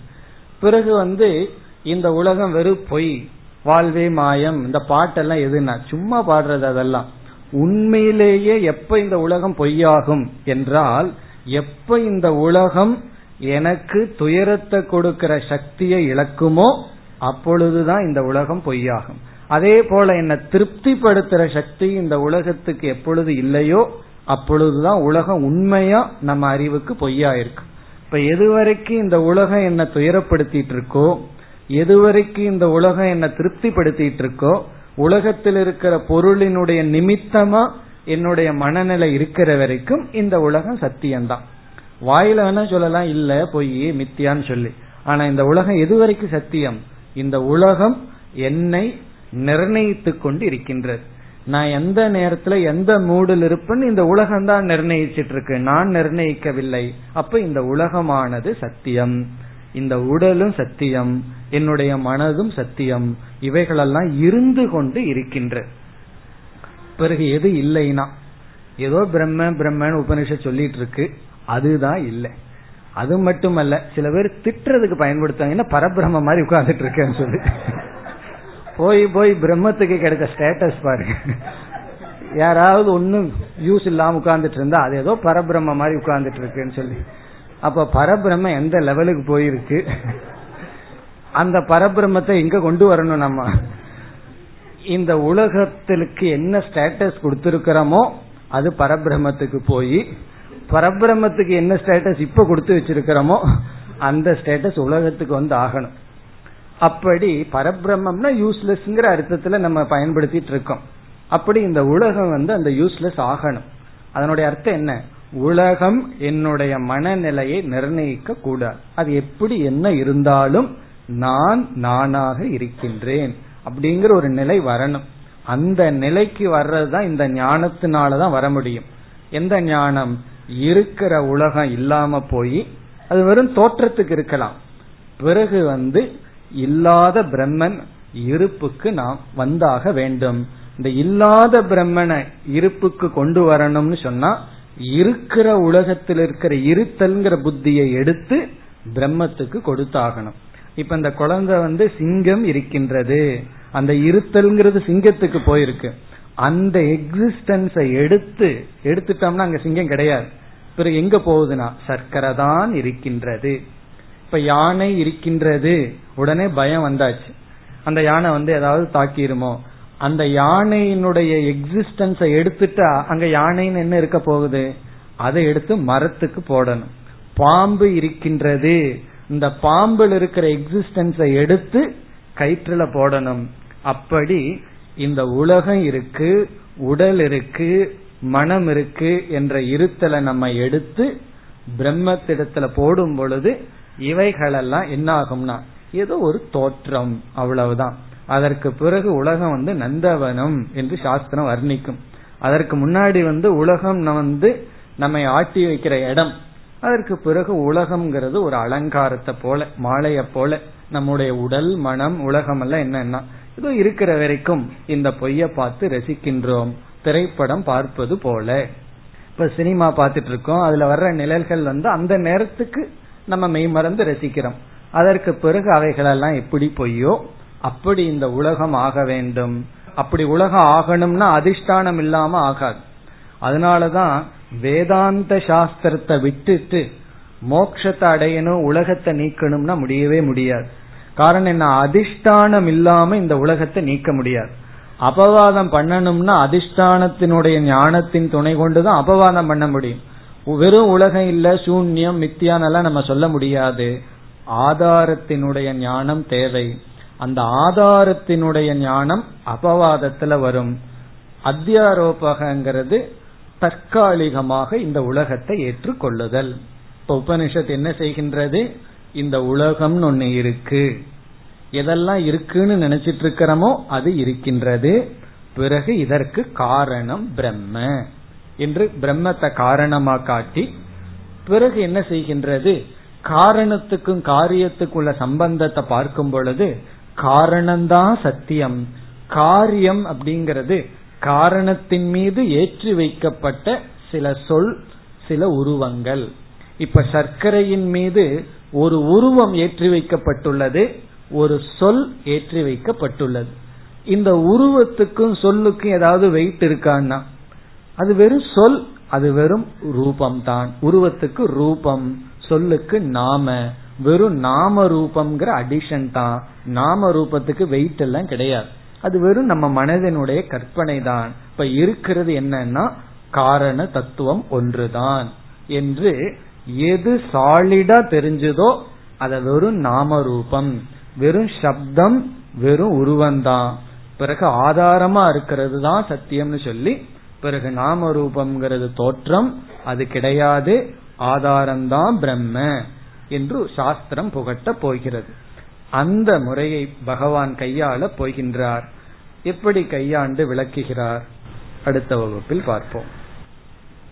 பிறகு வந்து இந்த உலகம் வெறும் பொய் வாழ்வே மாயம் இந்த பாட்டெல்லாம் எதுனா சும்மா பாடுறது அதெல்லாம். உண்மையிலேயே எப்ப இந்த உலகம் பொய்யாகும் என்றால் எப்ப இந்த உலகம் எனக்கு துயரத்தை கொடுக்கிற சக்தியை இழக்குமோ அப்பொழுதுதான் இந்த உலகம் பொய்யாகும். அதே போல என்ன திருப்திப்படுத்துற சக்தி இந்த உலகத்துக்கு எப்பொழுது இல்லையோ அப்பொழுதுதான் உலகம் உண்மையா நம்ம அறிவுக்கு பொய்யா இருக்கும் இப்ப எதுவரைக்கும் இந்த உலகம் என்ன துயரப்படுத்திட்டு இருக்கோ எதுவரைக்கும் இந்த உலகம் என்ன திருப்திப்படுத்திட்டு இருக்கோ உலகத்தில் இருக்கிற பொருளினுடைய நிமித்தமா என்னுடைய மனநிலை இருக்கிற வரைக்கும் இந்த உலகம் சத்தியம்தான். வாயில வேணா சொல்லலாம் இல்ல பொய் மித்தியான்னு சொல்லி. ஆனா இந்த உலகம் எது வரைக்கும் சத்தியம்? இந்த உலகம் என்னை நிர்ணயித்துக் கொண்டு இருக்கின்றது நான் எந்த நேரத்துல எந்த மூடில் இருப்பேன்னு இந்த உலகம் தான் நிர்ணயிச்சிட்டு இருக்கு. நான் நிர்ணயிக்கவில்லை. அப்ப இந்த உலகமானது சத்தியம். இந்த உடலும் சத்தியம். என்னுடைய மனதும் சத்தியம். இவைகளெல்லாம் இருந்து கொண்டு இருக்கின்ற. பிறகு எது இல்லைனா ஏதோ பிரம்ம பிரம்மன் உபனிஷ சொல்லிட்டு இருக்கு. அதுதான் இல்லை. அது மட்டுமல்ல சில பேர் திட்டுறதுக்கு பயன்படுத்தாங்கன்னா பரபிரம்ம மாதிரி உட்கார்ந்துட்டு இருக்கேன்னு சொல்லி. போய் போய் பிரம்மத்துக்கு கிடைச்ச ஸ்டேட்டஸ் பாருங்க. யாராவது ஒன்னும் யூஸ் இல்லாம உட்கார்ந்துட்டு இருந்தா அது ஏதோ பரபிரம்ம மாதிரி உட்கார்ந்துட்டு இருக்குன்னு சொல்லி. அப்ப பரபிரம்ம எந்த லெவலுக்கு போயிருக்கு? அந்த பரபிரம்மத்தை எங்க கொண்டு வரணும் நம்ம. இந்த உலகத்திற்கு என்ன ஸ்டேட்டஸ் கொடுத்திருக்கிறோமோ அது பரபிரம்மத்துக்கு போய் பரபிரம்மத்துக்கு என்ன ஸ்டேட்டஸ் இப்ப கொடுத்து வச்சிருக்கிறோமோ அந்த ஸ்டேட்டஸ் உலகத்துக்கு வந்து ஆகணும். அப்படி பரபிரம்மம்னா யூஸ்லெஸ்ங்கிற அர்த்தத்துல நம்ம பயன்படுத்திட்டு இருக்கோம். அப்படி இந்த உலகம் வந்து அந்த யூஸ்லெஸ் ஆகணும். அதனுடைய அர்த்தம் என்ன? உலகம் என்னுடைய மனநிலையை நிர்ணயிக்க கூடாது. அது எப்படி என்ன இருந்தாலும் நான் நானாக இருக்கின்றேன் அப்படிங்கிற ஒரு நிலை வரணும். அந்த நிலைக்கு வர்றதுதான் இந்த ஞானத்தினாலதான் வர முடியும். எந்த ஞானம்? இருக்கிற உலகம் இல்லாம போய் அது வெறும் தோற்றத்துக்கு இருக்கலாம். பிறகு வந்து இல்லாத பிரம்மன் இருப்புக்கு நாம் வந்தாக வேண்டும். இந்த இல்லாத பிரம்மனை இருப்புக்கு கொண்டு வரணும்னு சொன்னா இருக்கிற உலகத்தில் இருக்கிற இருத்தல்ங்கிற புத்தியை எடுத்து பிரம்மத்துக்கு கொடுத்தாகணும். இப்ப இந்த குழந்தை வந்து சிங்கம் இருக்கின்றது. அந்த இருத்தல்ங்கிறது சிங்கத்துக்கு போயிருக்கு. அந்த எக்ஸிஸ்டன்ஸை எடுத்து எடுத்துட்டோம்னா அங்க சிங்கம் கிடையாது. பிறகு எங்க போகுதுன்னா சர்க்கரை தான் இருக்கின்றது. இப்ப யானை இருக்கின்றது. உடனே பயம் வந்தாச்சு. அந்த யானை வந்து ஏதாவது தாக்கிருமோ? அந்த யானையினுடைய எக்ஸிஸ்டன்ஸை எடுத்துட்டா அங்க யானைன்னு என்ன இருக்க போகுது? அதை எடுத்து மரத்துக்கு போடணும். பாம்பு இருக்கின்றது. இந்த பாம்பில் இருக்கிற எக்ஸிஸ்டன்ஸை எடுத்து கயிற்றுல போடணும். அப்படி இந்த உலகம் இருக்கு உடல் இருக்கு மனம் இருக்கு என்ற இருத்தலை நம்ம எடுத்து பிரம்மத்திடத்துல போடும் பொழுது இவைகளெல்லாம் என்ன ஆகும்னா ஏதோ ஒரு தோற்றம் அவ்வளவுதான். அதற்கு பிறகு உலகம் வந்து நந்தவனம் என்று சாஸ்திரம் வர்ணிக்கும். அதற்கு முன்னாடி வந்து உலகம் வந்து நம்மை ஆட்டி வைக்கிற இடம். அதற்கு பிறகு உலகம்ங்கிறது ஒரு அலங்காரத்தை போல மாலைய போல நம்முடைய உடல் மனம் உலகம் எல்லாம் என்னன்னா இதோ இருக்கிற வரைக்கும் இந்த பொய்ய பார்த்து ரசிக்கின்றோம். திரைப்படம் பார்ப்பது போல. இப்ப சினிமா பார்த்துட்டு இருக்கோம். அதுல வர்ற நிழல்கள் வந்து அந்த நேரத்துக்கு நம்ம மெய்மறந்து ரசிக்கிறோம். அதற்கு பிறகு அவைகளெல்லாம் எப்படி பொய்யோ அப்படி இந்த உலகம் ஆக வேண்டும். அப்படி உலகம் ஆகணும்னா அதிஷ்டானம் இல்லாம ஆகாது. அதனாலதான் வேதாந்த சாஸ்திரத்தை விட்டுட்டு மோட்சத்தை அடையணும் உலகத்தை நீக்கணும்னா முடியவே முடியாது. காரணம் என்ன? அதிஷ்டானம் இல்லாம இந்த உலகத்தை நீக்க முடியாது. அபவாதம் பண்ணணும்னா அதிஷ்டானத்தினுடைய ஞானத்தின் துணை கொண்டுதான் அபவாதம் பண்ண முடியும். வெறும் உலகம் இல்ல சூன்யம் மித்தியானெல்லாம் நம்ம சொல்ல முடியாது. ஆதாரத்தினுடைய ஞானம் தேவை. அந்த ஆதாரத்தினுடைய ஞானம் அபவாதத்துல வரும். அத்தியாரோபகங்கிறது தற்காலிகமாக இந்த உலகத்தை ஏற்றுக்கொள்ளுதல். இப்ப உபனிஷத் என்ன செய்கின்றது? இந்த உலகம்னு ஒண்ணு இருக்கு. எதெல்லாம் இருக்குன்னு நினைச்சிட்டு இருக்கிறோமோ அது இருக்கின்றது. பிறகு இதற்கு காரணம் பிரம்ம என்று பிரம்மத்தை காரணமா காட்டி பிறகு என்ன செய்கின்றது? காரணத்துக்கும் காரியத்துக்குள்ள சம்பந்தத்தை பார்க்கும் பொழுது காரணம்தான் சத்தியம். காரியம் அப்படிங்கிறது காரணத்தின் மீது ஏற்றி வைக்கப்பட்ட சில சொல் சில உருவங்கள். இப்ப சர்க்கரையின் மீது ஒரு உருவம் ஏற்றி வைக்கப்பட்டுள்ளது ஒரு சொல் ஏற்றி வைக்கப்பட்டுள்ளது. இந்த உருவத்துக்கும் சொல்லுக்கும் ஏதாவது வெயிட் இருக்கான்னா அது வெறும் சொல் அது வெறும் ரூபம் தான் உருவத்துக்கு ரூபம் சொல்லுக்கு நாம வெறும் நாம ரூபம்ங்கிற அடிஷன் தான். நாம ரூபத்துக்கு வெயிட் எல்லாம் கிடையாது. அது வெறும் நம்ம மனதினுடைய கற்பனை தான் இப்ப இருக்கிறது என்னன்னா காரண தத்துவம் ஒன்றுதான் என்று எது சாலிடா தெரிஞ்சதோ அத வெறும் நாம ரூபம் வெறும் சப்தம் வெறும் உருவந்தான் பிறகு ஆதாரமா இருக்கிறது தான் சத்தியம்னு சொல்லி பிறகு நாம ரூபம்ங்கிறது தோற்றம் அது கிடையாது ஆதாரம்தான் பிரம்ம என்று சாஸ்திரம் புகட்ட போகிறது. அந்த முறையை பகவான் கையாள போகின்றார். எப்படி கையாண்டு விளக்குகிறார்? அடுத்த வகுப்பில் பார்ப்போம்.